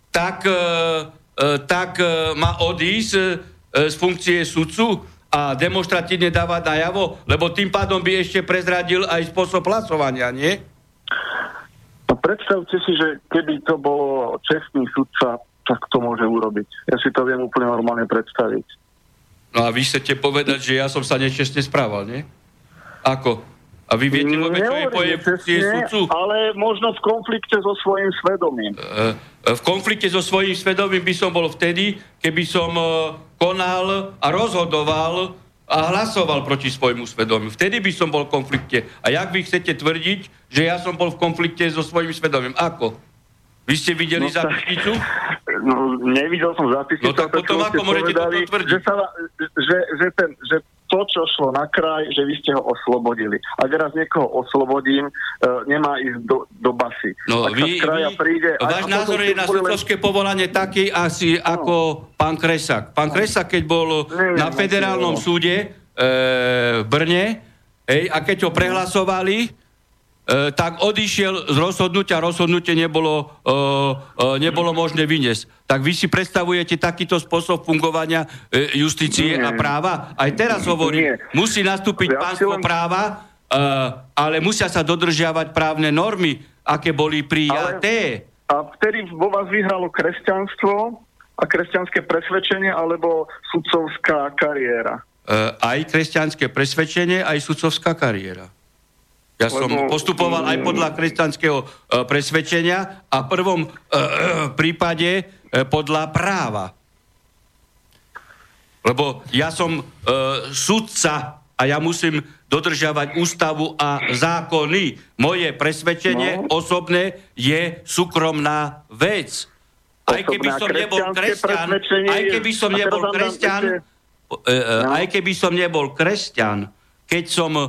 tak, uh, uh, tak uh, má odísť uh, z funkcie sudcu a demonstratívne dávať najavo, lebo tým pádom by ešte prezradil aj spôsob hlasovania, nie? No predstavte si, že keby to bolo čestný sudca, tak to môže urobiť. Ja si to viem úplne normálne predstaviť. No a vy chcete povedať, že ja som sa nečestne správal, nie? Ako? A vy viete, lebo čo je pojem funkcie sudcu? Ale možno v konflikte so svojím svedomím. E, v konflikte so svojím svedomím by som bol vtedy, keby som e, konal a rozhodoval a hlasoval proti svojmu svedomiu. Vtedy by som bol v konflikte. A jak vy chcete tvrdiť, že ja som bol v konflikte so svojím svedomím? Ako? Vy ste videli no, zapisnicu? No, nevidel som zapisnicu. No tak potom ako môžete povedali, toto tvrdiť? Že, sa, že, že, ten, že to, čo šlo na kraj, že vy ste ho oslobodili. A teraz niekoho oslobodím, uh, nemá ísť do, do basy. No, Ak vy, vy, príde, váš názor je na sudcovské povolanie taký asi no. ako pán Kresak. Pán Kresak, keď bol Neviem, na federálnom no. súde e, v Brne, hej, a keď ho prehlasovali, E, tak odišiel z rozhodnutia, rozhodnutie nebolo, e, e, nebolo možné vyniesť. Tak vy si predstavujete takýto spôsob fungovania e, justície nie. a práva? Aj teraz hovorím, musí nastúpiť ja pánstvo len... práva, e, ale musia sa dodržiavať právne normy, aké boli prijaté. Ale, a vtedy vo vás vyhralo kresťanstvo a kresťanské presvedčenie alebo sudcovská kariéra? E, aj kresťanské presvedčenie, aj sudcovská kariéra. Ja som Lebo... postupoval aj podľa kresťanského e, presvedčenia a v prvom e, e, prípade e, podľa práva. Lebo ja som e, sudca a ja musím dodržiavať ústavu a zákony. Moje presvedčenie no. osobné je súkromná vec. Aj keby som nebol kresťan, aj keby som nebol kresťan, aj keby som nebol kresťan, keď som e,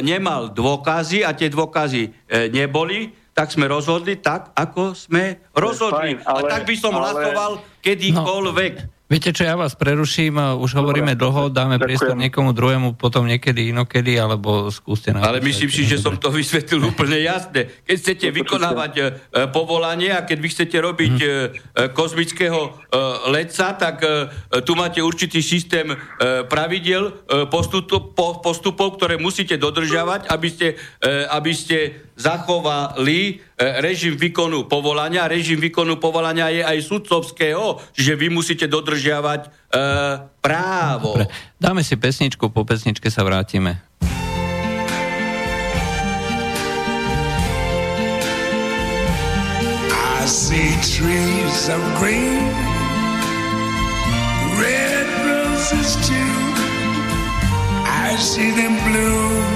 nemal dôkazy a tie dôkazy e, neboli, tak sme rozhodli tak, ako sme rozhodli. fajn, ale- a tak by som ale- hlasoval kedykoľvek. Viete čo, ja vás preruším, a už hovoríme dlho, dáme ďakujem. priestor niekomu druhému, potom niekedy inokedy, alebo skúste nám. Ale myslím si, že som to vysvetlil úplne jasne. Keď chcete vykonávať e, e, povolanie a keď vy chcete robiť e, kozmického letca, tak tu máte určitý systém pravidel, e, postup, po, postupov, ktoré musíte dodržiavať, aby ste, aby ste zachovali e, režim výkonu povolania. Režim výkonu povolania je aj sudcovského, čiže vy musíte dodržiavať e, právo. Dobre, dáme si pesničku, po pesničke sa vrátime. I see trees of green, red roses too. I see them bloom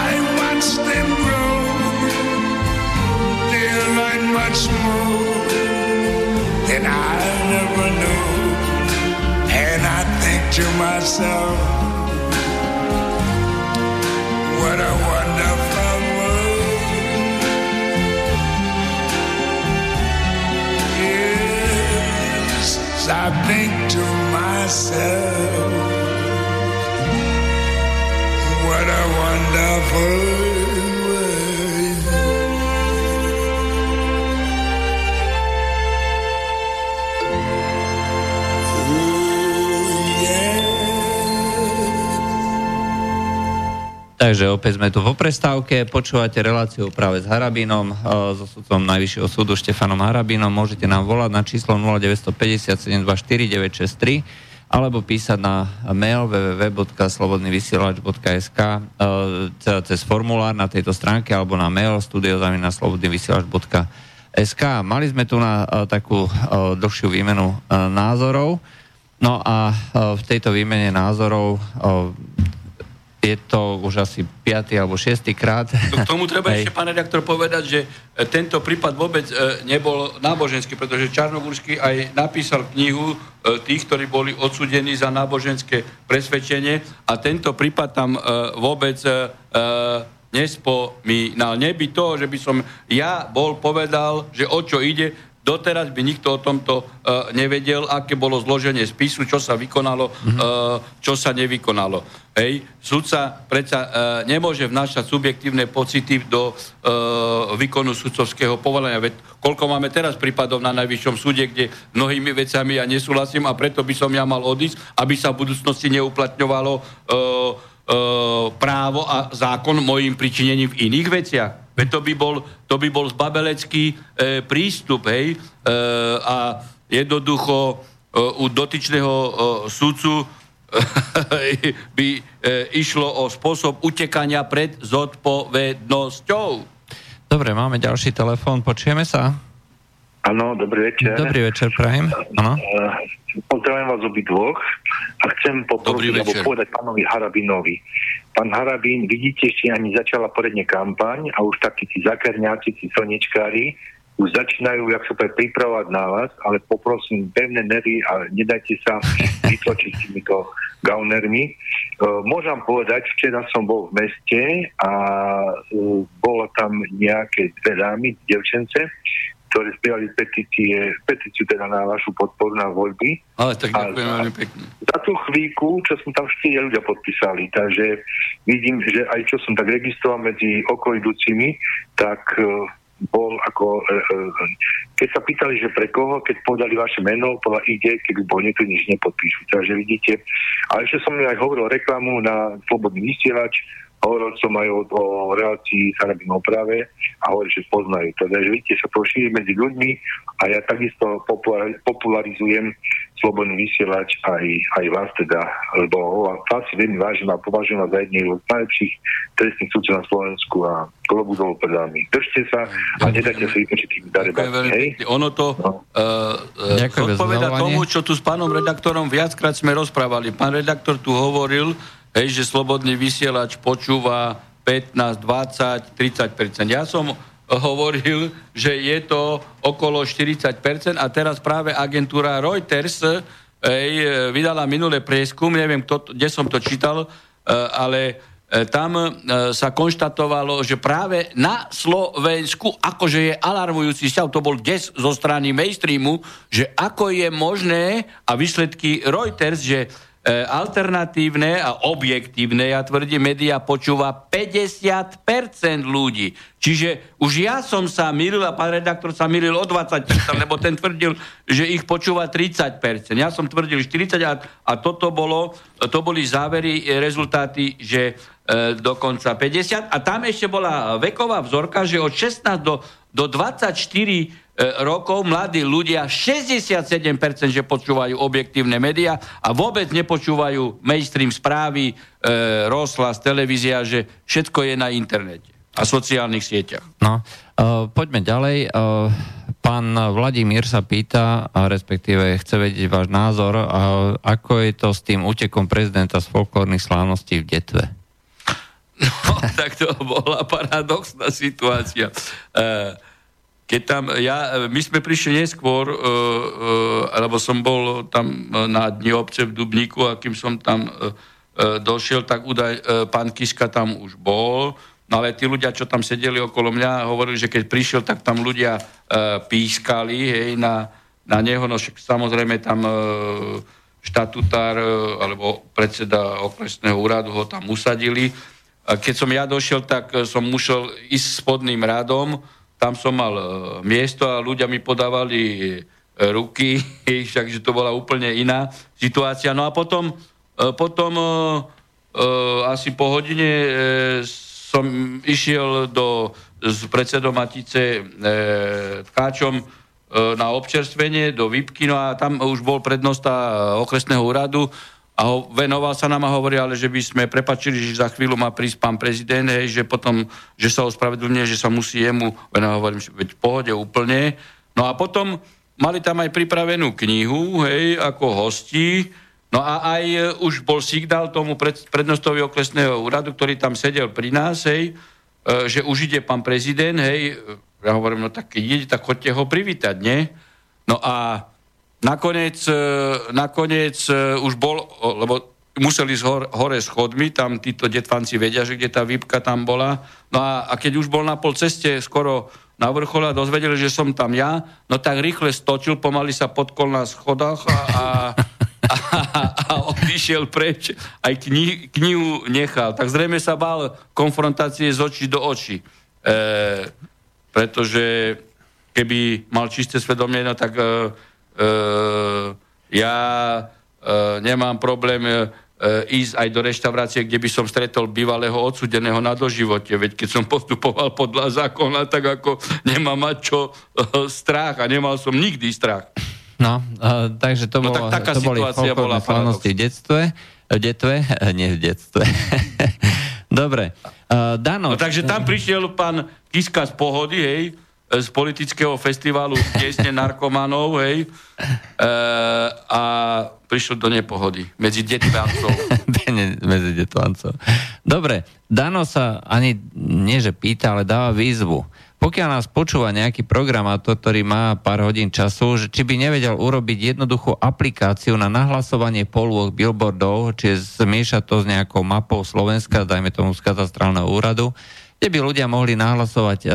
I watch them grow, they'll much more than I never knew, and I think to myself what I wonder from Yes, I think to myself, Takže opäť sme tu vo prestávke, počúvate reláciu práve s Harabínom, e, so sudcom Najvyššieho súdu Štefanom Harabínom. Môžete nám volať na číslo 0957244963 alebo písať na mail www.slobodnyvysielač.sk e, cez formulár na tejto stránke alebo na mail studiozaminaslobodnyvysielač.sk Mali sme tu na e, takú e, dlhšiu výmenu názorov. No a v tejto výmene názorov je to už asi 5. alebo 6. krát. K tomu treba Hej. ešte, pán redaktor, povedať, že e, tento prípad vôbec e, nebol náboženský, pretože Čarnogórsky aj napísal knihu e, tých, ktorí boli odsudení za náboženské presvedčenie a tento prípad tam vôbec nespomínal. Neby to, že by som ja bol povedal, že o čo ide, doteraz by nikto o tomto uh, nevedel, aké bolo zloženie spisu, čo sa vykonalo, uh, čo sa nevykonalo. Hej, sudca predsa uh, nemôže vnášať subjektívne pocity do uh, výkonu sudcovského povolenia. Veď koľko máme teraz prípadov na najvyššom súde, kde mnohými vecami ja nesúhlasím a preto by som ja mal odísť, aby sa v budúcnosti neuplatňovalo uh, e, právo a zákon mojim pričinením v iných veciach. Veď to by bol, to by bol zbabelecký e, prístup, hej, e, a jednoducho e, u dotyčného e, sudcu by e, išlo o spôsob utekania pred zodpovednosťou. Dobre, máme ďalší telefón, počujeme sa? Áno, dobrý večer. Dobrý večer, prajem. Áno. Pozdravujem vás obidvoch a chcem poprosiť, alebo povedať pánovi Harabinovi. Pán Harabín, vidíte, ešte ani začala poriadne kampaň a už takí tí zakerňáci, tí slnečkári už začínajú, jak sa povie, pripravovať na vás, ale poprosím, pevné nervy a nedajte sa vytlačiť týmito gaunermi. Uh, môžem povedať, včera som bol v meste a uh, bolo tam nejaké dve dámy, devčence, ktoré spievali petície, petíciu teda na vašu podporu na voľby. Ale tak ďakujem veľmi pekne. Za tú chvíľku, čo som tam štyri ľudia podpísali, takže vidím, že aj čo som tak registroval medzi okolidúcimi, tak uh, bol ako, e, e, keď sa pýtali, že pre koho, keď povedali vaše meno, podľa ide, keď bol niekto nič nepodpíšu. Takže vidíte, ale ešte som mi aj hovoril reklamu na Slobodný vysielač, hovoril som aj o, o relácii sa robím oprave a hovoril, že poznajú. Teda, že vidíte, sa to šíri medzi ľuďmi a ja takisto popularizujem slobodný vysielač aj, aj vás teda, lebo vás si veľmi vážim a považujem vás za jedných z najlepších trestných súdcov na Slovensku a klobu dolu pred vami. Držte sa a nedajte sa vypočiť tým. Ono to no. uh, uh, odpoveda tomu, čo tu s pánom redaktorom viackrát sme rozprávali. Pán redaktor tu hovoril, hej, že slobodný vysielač počúva 15, 20, 30% Ja som hovoril, že je to okolo 40% a teraz práve agentúra Reuters hej, vydala minulé prieskum, neviem, kto, kde som to čítal, eh, ale eh, tam eh, sa konštatovalo, že práve na Slovensku, akože je alarmujúci stav, to bol des zo strany mainstreamu, že ako je možné, a výsledky Reuters, že alternatívne a objektívne, ja tvrdím, média počúva 50% ľudí. Čiže už ja som sa milil a pán redaktor sa milil o 20%, lebo ten tvrdil, že ich počúva 30%. Ja som tvrdil 40% a, a toto bolo, to boli závery, e, rezultáty, že e, dokonca 50. A tam ešte bola veková vzorka, že od 16 do, do 24 E, rokov mladí ľudia 67% že počúvajú objektívne médiá a vôbec nepočúvajú mainstream správy, e, rozhlas, televízia, že všetko je na internete a sociálnych sieťach. No, uh, poďme ďalej. Uh, pán Vladimír sa pýta, a respektíve chce vedieť váš názor, uh, ako je to s tým útekom prezidenta z folklórnych slávností v Detve? No, tak to bola paradoxná situácia. Uh, keď tam, ja, my sme prišli neskôr, uh, uh, som bol tam na dni obce v Dubníku a kým som tam uh, došiel, tak údaj, uh, pán Kiska tam už bol, no ale tí ľudia, čo tam sedeli okolo mňa, hovorili, že keď prišiel, tak tam ľudia uh, pískali, hej, na, na neho, no však samozrejme tam uh, štatutár uh, alebo predseda okresného úradu ho tam usadili. Keď som ja došiel, tak som musel ísť spodným radom, tam som mal e, miesto a ľudia mi podávali e, ruky, takže to bola úplne iná situácia. No a potom, e, potom asi po hodine som išiel do, s predsedom Matice Tkáčom na občerstvenie do Výpky, no a tam už bol prednosta okresného úradu a ho, venoval sa nám a hovorí, ale že by sme prepačili, že za chvíľu má prísť pán prezident, hej, že potom, že sa ospravedlňuje, že sa musí jemu, venovať, hovorím, veď v pohode úplne. No a potom mali tam aj pripravenú knihu, hej, ako hosti, no a aj e, už bol signál tomu pred, prednostovi okresného úradu, ktorý tam sedel pri nás, hej, e, že už ide pán prezident, hej, ja hovorím, no tak keď ide, tak chodte ho privítať, nie? No a Nakoniec, e, nakoniec e, už bol, lebo museli ísť hor, hore schodmi, tam títo detvanci vedia, že kde tá výpka tam bola. No a, a keď už bol na pol ceste skoro na vrchole a dozvedeli, že som tam ja, no tak rýchle stočil, pomaly sa podkol na schodách a, a, a, a odišiel preč. Aj kni, knihu nechal. Tak zrejme sa bál konfrontácie z očí do očí. E, pretože keby mal čisté svedomie, no tak e, ja eh, nemám problém eh, ísť aj do reštaurácie, kde by som stretol bývalého odsudeného na doživote, veď keď som postupoval podľa zákona, tak ako nemám mať čo strach a nemal som nikdy strach. No, uh, takže to, no, bolo, tak, taká to boli bola v detstve, v detve, nie v detstve. Dobre. Uh, Dano. No, takže tam prišiel pán Kiska z pohody, hej, z politického festivalu piesne narkomanov, hej, e, a prišiel do nepohody medzi detvancov. medzi detvancov. Dobre, Dano sa ani nie, že pýta, ale dáva výzvu. pokiaľ nás počúva nejaký programátor, ktorý má pár hodín času, že či by nevedel urobiť jednoduchú aplikáciu na nahlasovanie polôch billboardov, či zmiešať to s nejakou mapou Slovenska, dajme tomu z katastrálneho úradu, kde by ľudia mohli nahlasovať e,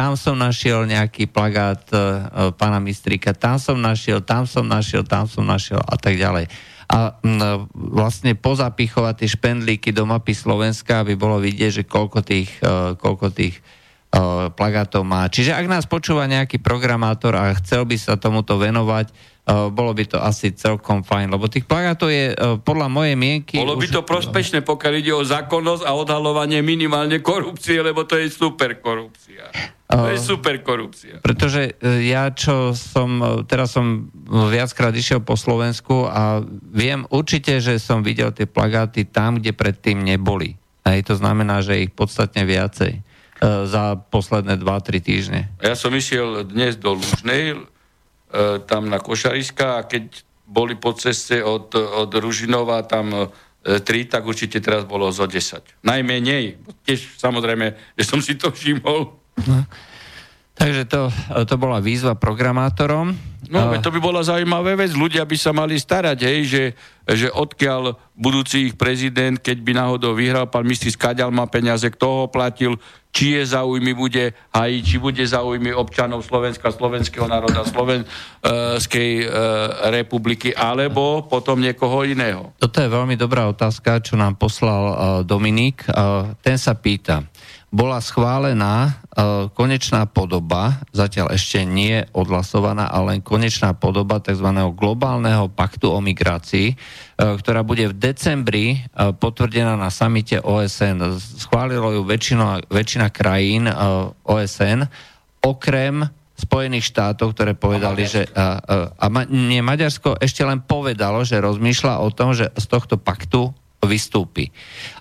tam som našiel nejaký plagát uh, pána Mistrika, tam som našiel, tam som našiel, tam som našiel a tak ďalej. A m, vlastne pozapichovať tie špendlíky do mapy Slovenska, aby bolo vidieť, že koľko tých, uh, koľko tých uh, plagátov má. Čiže ak nás počúva nejaký programátor a chcel by sa tomuto venovať, uh, bolo by to asi celkom fajn, lebo tých plagátov je uh, podľa mojej mienky... Bolo by to prospešné, pokiaľ ide o zákonnosť a odhalovanie minimálne korupcie, lebo to je super korupcia. To je super korupcia. Pretože ja, čo som, teraz som viackrát išiel po Slovensku a viem určite, že som videl tie plagáty tam, kde predtým neboli. Hej, to znamená, že ich podstatne viacej za posledné 2-3 týždne. Ja som išiel dnes do Lužnej, tam na Košariska a keď boli po ceste od, od Ružinova tam 3, tak určite teraz bolo zo 10. Najmenej. Tiež samozrejme, že som si to všimol No. Takže to, to bola výzva programátorom. No, to by bola zaujímavá vec. Ľudia by sa mali starať, hej, že, že odkiaľ budúci ich prezident, keď by náhodou vyhral, pán mistri skáďal má peniaze, kto ho platil, či je záujmy bude aj či bude záujmy občanov Slovenska, slovenského národa, Slovenskej e, republiky, alebo potom niekoho iného. Toto je veľmi dobrá otázka, čo nám poslal uh, Dominik. Uh, ten sa pýta, bola schválená e, konečná podoba, zatiaľ ešte nie odhlasovaná, ale len konečná podoba tzv. globálneho paktu o migrácii, e, ktorá bude v decembri e, potvrdená na samite OSN. Schválilo ju väčšina, väčšina krajín OSN, okrem Spojených štátov, ktoré povedali, a že... A, a, a nie, Maďarsko ešte len povedalo, že rozmýšľa o tom, že z tohto paktu vystúpi.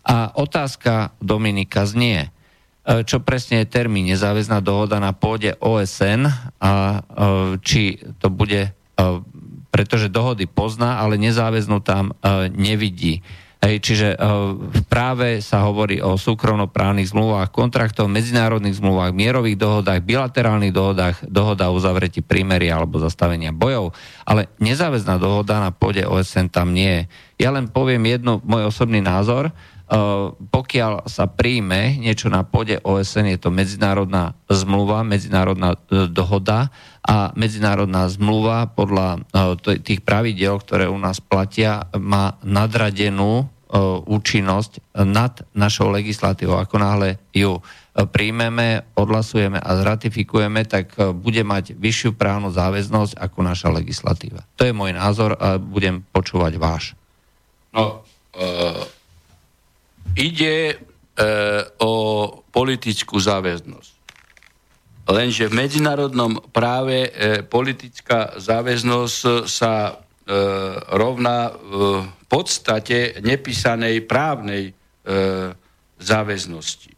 A otázka Dominika znie, čo presne je termín nezáväzná dohoda na pôde OSN a e, či to bude, e, pretože dohody pozná, ale nezáväznú tam nevidí. Hej, čiže v práve sa hovorí o súkromnoprávnych zmluvách, kontraktoch, medzinárodných zmluvách, mierových dohodách, bilaterálnych dohodách, dohoda o uzavretí prímeria alebo zastavenia bojov, ale nezáväzná dohoda na pôde OSN tam nie je. Ja len poviem jednu môj osobný názor, pokiaľ sa príjme niečo na pôde OSN, je to medzinárodná zmluva, medzinárodná eh, dohoda a medzinárodná zmluva podľa eh, tých pravidel, ktoré u nás platia, má nadradenú účinnosť nad našou legislatívou. Ako náhle ju príjmeme, odhlasujeme a zratifikujeme, tak bude mať vyššiu právnu záväznosť ako naša legislatíva. To je môj názor a budem počúvať váš. No, uh Ide e, o politickú záväznosť. Lenže v medzinárodnom práve e, politická záväznosť sa e, rovná v podstate nepísanej právnej e, záväznosti.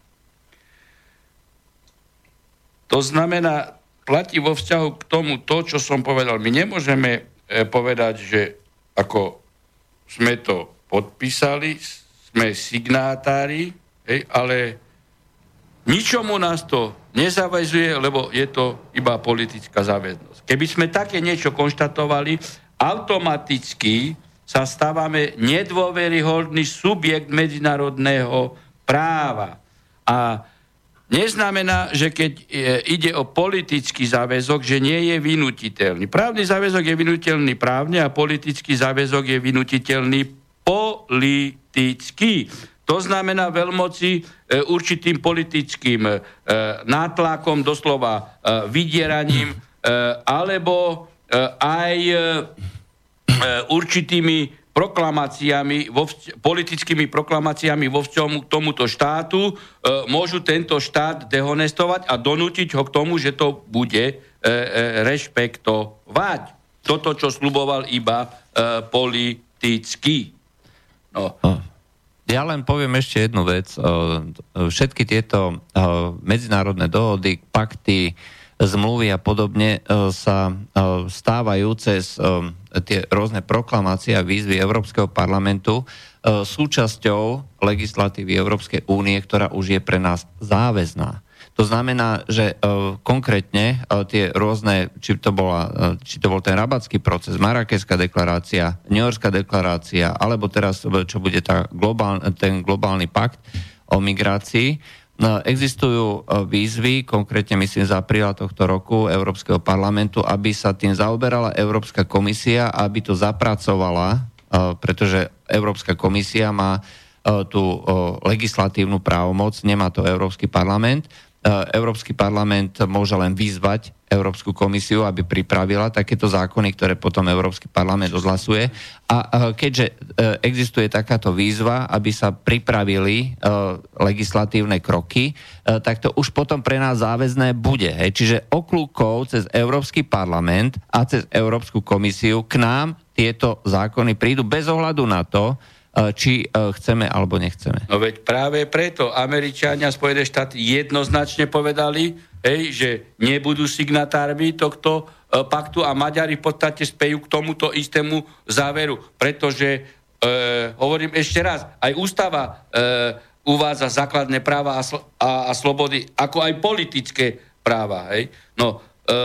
To znamená, platí vo vzťahu k tomu to, čo som povedal. My nemôžeme e, povedať, že ako sme to podpísali, sme signátári, hej, ale ničomu nás to nezavezuje, lebo je to iba politická záväznosť. Keby sme také niečo konštatovali, automaticky sa stávame nedôveryhodný subjekt medzinárodného práva. A neznamená, že keď e, ide o politický záväzok, že nie je vynutiteľný. Právny záväzok je vynutiteľný právne a politický záväzok je vynutiteľný politicky. To znamená veľmoci e, určitým politickým e, nátlakom, doslova e, vydieraním, alebo aj určitými proklamáciami, vo politickými proklamáciami vo vzťahu k tomuto štátu e, môžu tento štát dehonestovať a donútiť ho k tomu, že to bude e, e, rešpektovať. Toto, čo sluboval iba e, politicky. No. Ja len poviem ešte jednu vec. Všetky tieto medzinárodné dohody, pakty, zmluvy a podobne sa stávajú cez tie rôzne proklamácie a výzvy Európskeho parlamentu súčasťou legislatívy Európskej únie, ktorá už je pre nás záväzná. To znamená, že konkrétne tie rôzne, či to, bola, či to bol ten rabatský proces, Marrakeská deklarácia, New Yorkská deklarácia, alebo teraz, čo bude tá globál, ten globálny pakt o migrácii, No, existujú e, výzvy, konkrétne myslím z apríla tohto roku Európskeho parlamentu, aby sa tým zaoberala Európska komisia, aby to zapracovala, e, pretože Európska komisia má e, tú legislatívnu právomoc, nemá to Európsky parlament. E, Európsky parlament môže len vyzvať Európsku komisiu, aby pripravila takéto zákony, ktoré potom Európsky parlament odhlasuje. A keďže e, existuje takáto výzva, aby sa pripravili e, legislatívne kroky, tak to už potom pre nás záväzné bude. Čiže oklúkov cez Európsky parlament a cez Európsku komisiu k nám tieto zákony prídu bez ohľadu na to, E, či e, chceme alebo nechceme. No veď práve preto Američania Spojené štáty jednoznačne povedali, hej, že nebudú signatármi tohto e, paktu a Maďari v podstate spejú k tomuto istému záveru, pretože, e, hovorím ešte raz, aj ústava e, uvádza základné práva a, sl- a, a slobody, ako aj politické práva. Hej. No, e,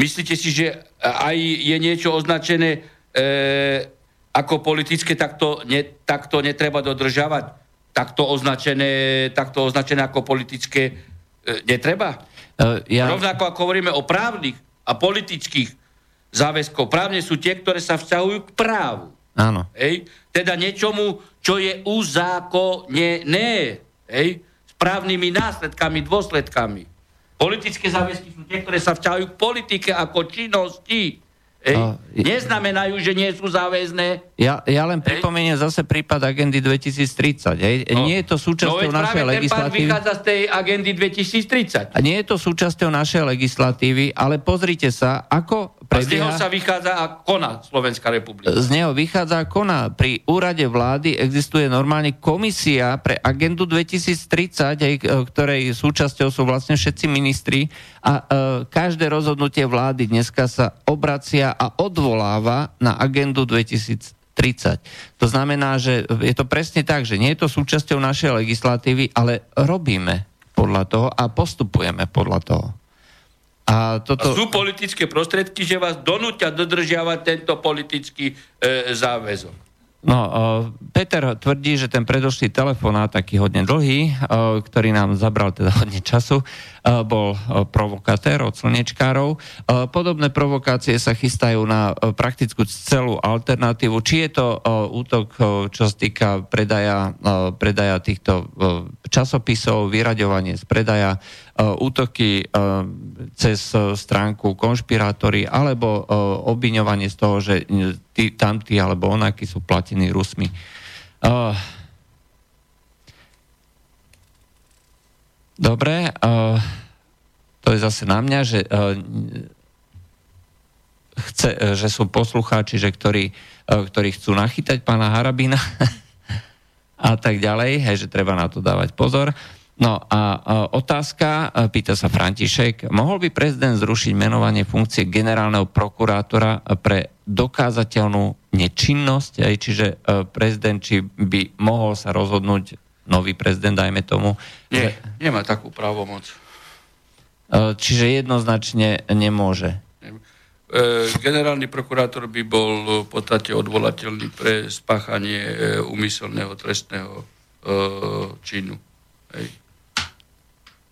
myslíte si, že aj je niečo označené e, ako politické, tak to, ne, tak to netreba dodržavať. Takto označené, takto označené ako politické e, netreba. Uh, ja... Rovnako ako hovoríme o právnych a politických záväzkov. Právne sú tie, ktoré sa vzťahujú k právu. Áno. Hej? Teda niečomu, čo je uzákonené. Hej? S právnymi následkami, dôsledkami. Politické záväzky sú tie, ktoré sa vzťahujú k politike ako činnosti. Ej, no, neznamenajú, že nie sú záväzné. Ja, ja len pripomeniem zase prípad agendy 2030. Hej. No, nie je to súčasťou no, našej legislatívy. vychádza z tej agendy 2030. A nie je to súčasťou našej legislatívy, ale pozrite sa, ako prebieha... A z neho sa vychádza a koná Slovenská republika. Z neho vychádza a koná. Pri úrade vlády existuje normálne komisia pre agendu 2030, aj, ktorej súčasťou sú vlastne všetci ministri a e, každé rozhodnutie vlády dneska sa obracia a odvoláva na agendu 2030. To znamená, že je to presne tak, že nie je to súčasťou našej legislatívy, ale robíme podľa toho a postupujeme podľa toho. A, toto... a sú politické prostriedky, že vás donúťa dodržiavať tento politický e, záväzok. No, Peter tvrdí, že ten predošlý telefonát, taký hodne dlhý, ktorý nám zabral teda hodne času, bol provokatér od slnečkárov. Podobné provokácie sa chystajú na praktickú celú alternatívu. Či je to útok, čo sa týka predaja, predaja týchto časopisov, vyraďovanie z predaja, útoky cez stránku konšpirátory alebo obviňovanie z toho, že tí, tamtí alebo onakí sú platení Rusmi. Dobre, to je zase na mňa, že, chce, že sú poslucháči, že ktorí, ktorí chcú nachytať pána Harabína a tak ďalej, hej, že treba na to dávať pozor. No a otázka, pýta sa František, mohol by prezident zrušiť menovanie funkcie generálneho prokurátora pre dokázateľnú nečinnosť, aj čiže e, prezident, či by mohol sa rozhodnúť, nový prezident, dajme tomu. Nie, že... nemá takú právomoc. E, čiže jednoznačne nemôže. E, generálny prokurátor by bol v podstate odvolateľný pre spáchanie úmyselného trestného činu. Hej.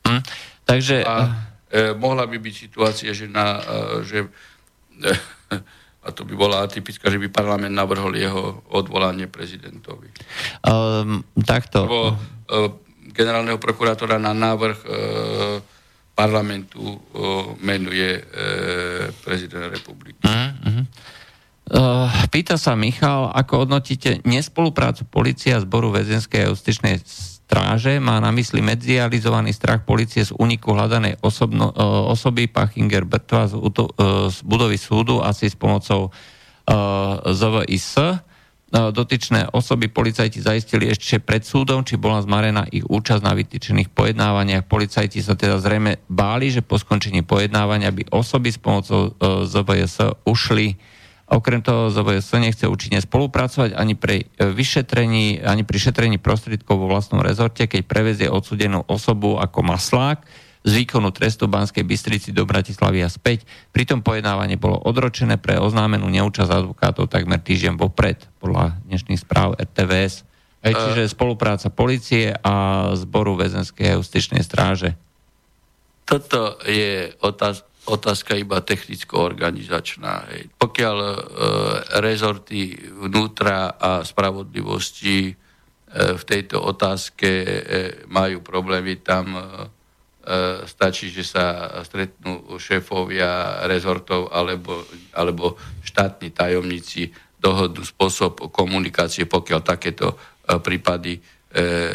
Hm, takže... A e, mohla by byť situácia, že, na, že a to by bola atypická, že by parlament navrhol jeho odvolanie prezidentovi. Um, takto. Lebo uh, generálneho prokurátora na návrh uh, parlamentu uh, menuje uh, prezident republiky. Uh-huh. Uh, pýta sa Michal, ako hodnotíte nespoluprácu policia a zboru väzenskej a justičnej stráže, má na mysli medializovaný strach policie z úniku hľadanej osobno, uh, osoby Pachinger Bertva z, uh, z budovy súdu asi s pomocou uh, ZVIS. Dotyčné osoby policajti zaistili ešte pred súdom, či bola zmarená ich účasť na vytýčených pojednávaniach. Policajti sa teda zrejme báli, že po skončení pojednávania by osoby s pomocou ZVS ušli Okrem toho ZVS nechce účinne spolupracovať ani pri e, vyšetrení, ani pri šetrení prostriedkov vo vlastnom rezorte, keď prevezie odsudenú osobu ako maslák. z výkonu trestu Banskej Bystrici do Bratislavy a späť. Pritom pojednávanie bolo odročené pre oznámenú neúčasť advokátov takmer týždeň vopred, podľa dnešných správ RTVS. Aj, čiže spolupráca policie a zboru väzenskej justičnej stráže. Toto je otázka otázka iba technicko-organizačná. Hej. Pokiaľ e, rezorty vnútra a spravodlivosti e, v tejto otázke e, majú problémy, tam e, stačí, že sa stretnú šéfovia rezortov alebo, alebo štátni tajomníci dohodnú spôsob komunikácie, pokiaľ takéto e, prípady e,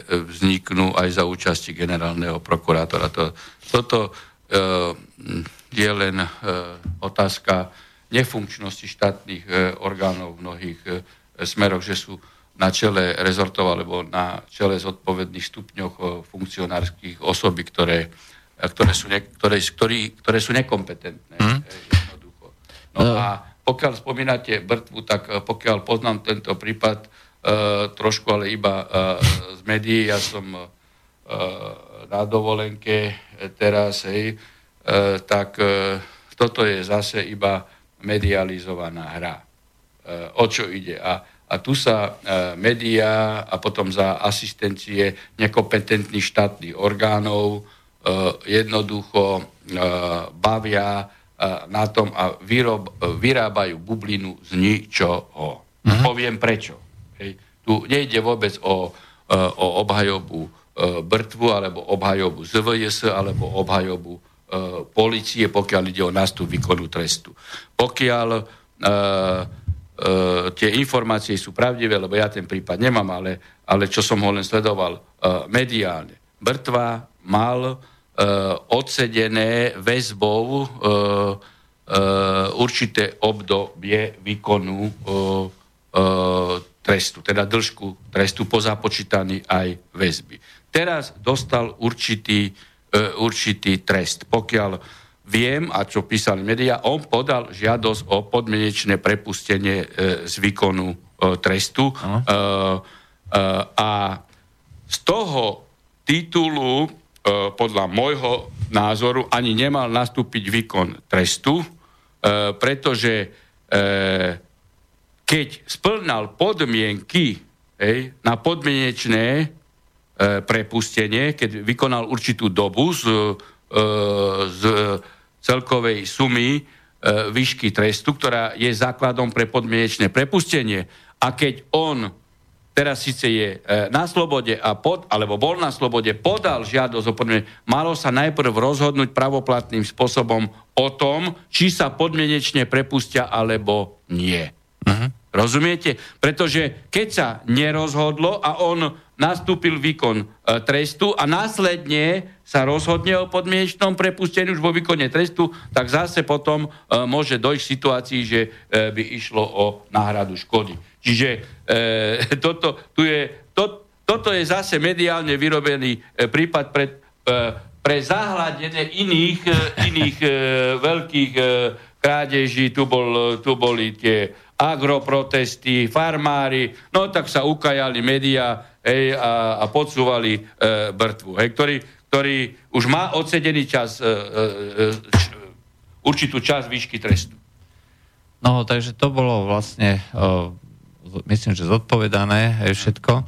vzniknú aj za účasti generálneho prokurátora. To, toto e, je len e, otázka nefunkčnosti štátnych e, orgánov v mnohých e, smeroch, že sú na čele rezortov alebo na čele zodpovedných stupňoch funkcionárskych osoby, ktoré, ktoré, sú, ne, ktoré, ktorý, ktoré sú nekompetentné. Mm. Jednoducho. No a pokiaľ spomínate Brtvu, tak pokiaľ poznám tento prípad, trošku ale iba z médií, ja som na dovolenke teraz, hej, tak e, toto je zase iba medializovaná hra. E, o čo ide? A, a tu sa médiá a potom za asistencie nekompetentných štátnych orgánov jednoducho bavia na tom a vyrob, vyrábajú bublinu z ničoho. Uh-huh. Poviem prečo. Hej. Tu nejde vôbec o, o obhajobu Brtvu, alebo obhajobu ZVS, alebo obhajobu E, policie, pokiaľ ide o nástup výkonu trestu. Pokiaľ uh, uh, tie informácie sú pravdivé, lebo ja ten prípad nemám, ale, ale čo som ho len sledoval uh, mediálne. Brtva mal uh, odsedené väzbou uh, uh, určité obdobie výkonu uh, uh, trestu, teda dĺžku trestu pozapočítaný aj väzby. Teraz dostal určitý E, určitý trest. Pokiaľ viem, a čo písali médiá, on podal žiadosť o podmienečné prepustenie e, z výkonu e, trestu. A z toho titulu podľa môjho názoru ani nemal nastúpiť výkon trestu, pretože keď splnal podmienky na podmienečné E, prepustenie, keď vykonal určitú dobu z, e, z celkovej sumy e, výšky trestu, ktorá je základom pre podmienečné prepustenie. A keď on teraz síce je na slobode a pod, alebo bol na slobode, podal žiadosť o podmienenie, malo sa najprv rozhodnúť pravoplatným spôsobom o tom, či sa podmienečne prepustia alebo nie. Uh-huh. Rozumiete? Pretože keď sa nerozhodlo a on nastúpil výkon e, trestu a následne sa rozhodne o podmienečnom prepustení už vo výkone trestu, tak zase potom e, môže dojsť k situácii, že e, by išlo o náhradu škody. Čiže e, toto, tu je, to, toto je zase mediálne vyrobený e, prípad pre, e, pre zahľadenie iných, e, iných e, veľkých e, krádeží. Tu, bol, tu boli tie agroprotesty, farmári, no tak sa ukajali médiá hej, a, a podsúvali e, brtvu, hej, ktorý, ktorý už má odsedený čas, e, e, e č, určitú časť výšky trestu. No, takže to bolo vlastne, e, myslím, že zodpovedané hej, všetko. E,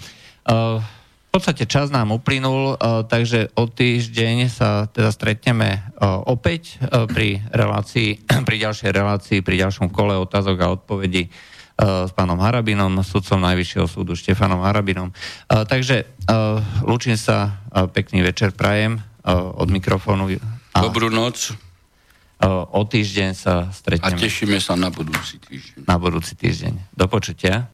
v podstate čas nám uplynul, uh, takže o týždeň sa teda stretneme uh, opäť uh, pri relácii, pri ďalšej relácii, pri ďalšom kole otázok a odpovedí s pánom Harabinom, sudcom Najvyššieho súdu Štefanom Harabinom. Takže lúčim sa, pekný večer prajem od mikrofónu. Dobrú noc. O týždeň sa stretneme. A tešíme sa na budúci týždeň. Na budúci týždeň. Do počutia.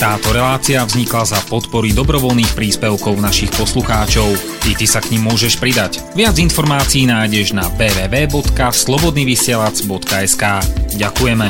Táto relácia vznikla za podpory dobrovoľných príspevkov našich poslucháčov. I ty sa k ním môžeš pridať. Viac informácií nájdeš na www.slobodnyvysielac.sk Ďakujeme.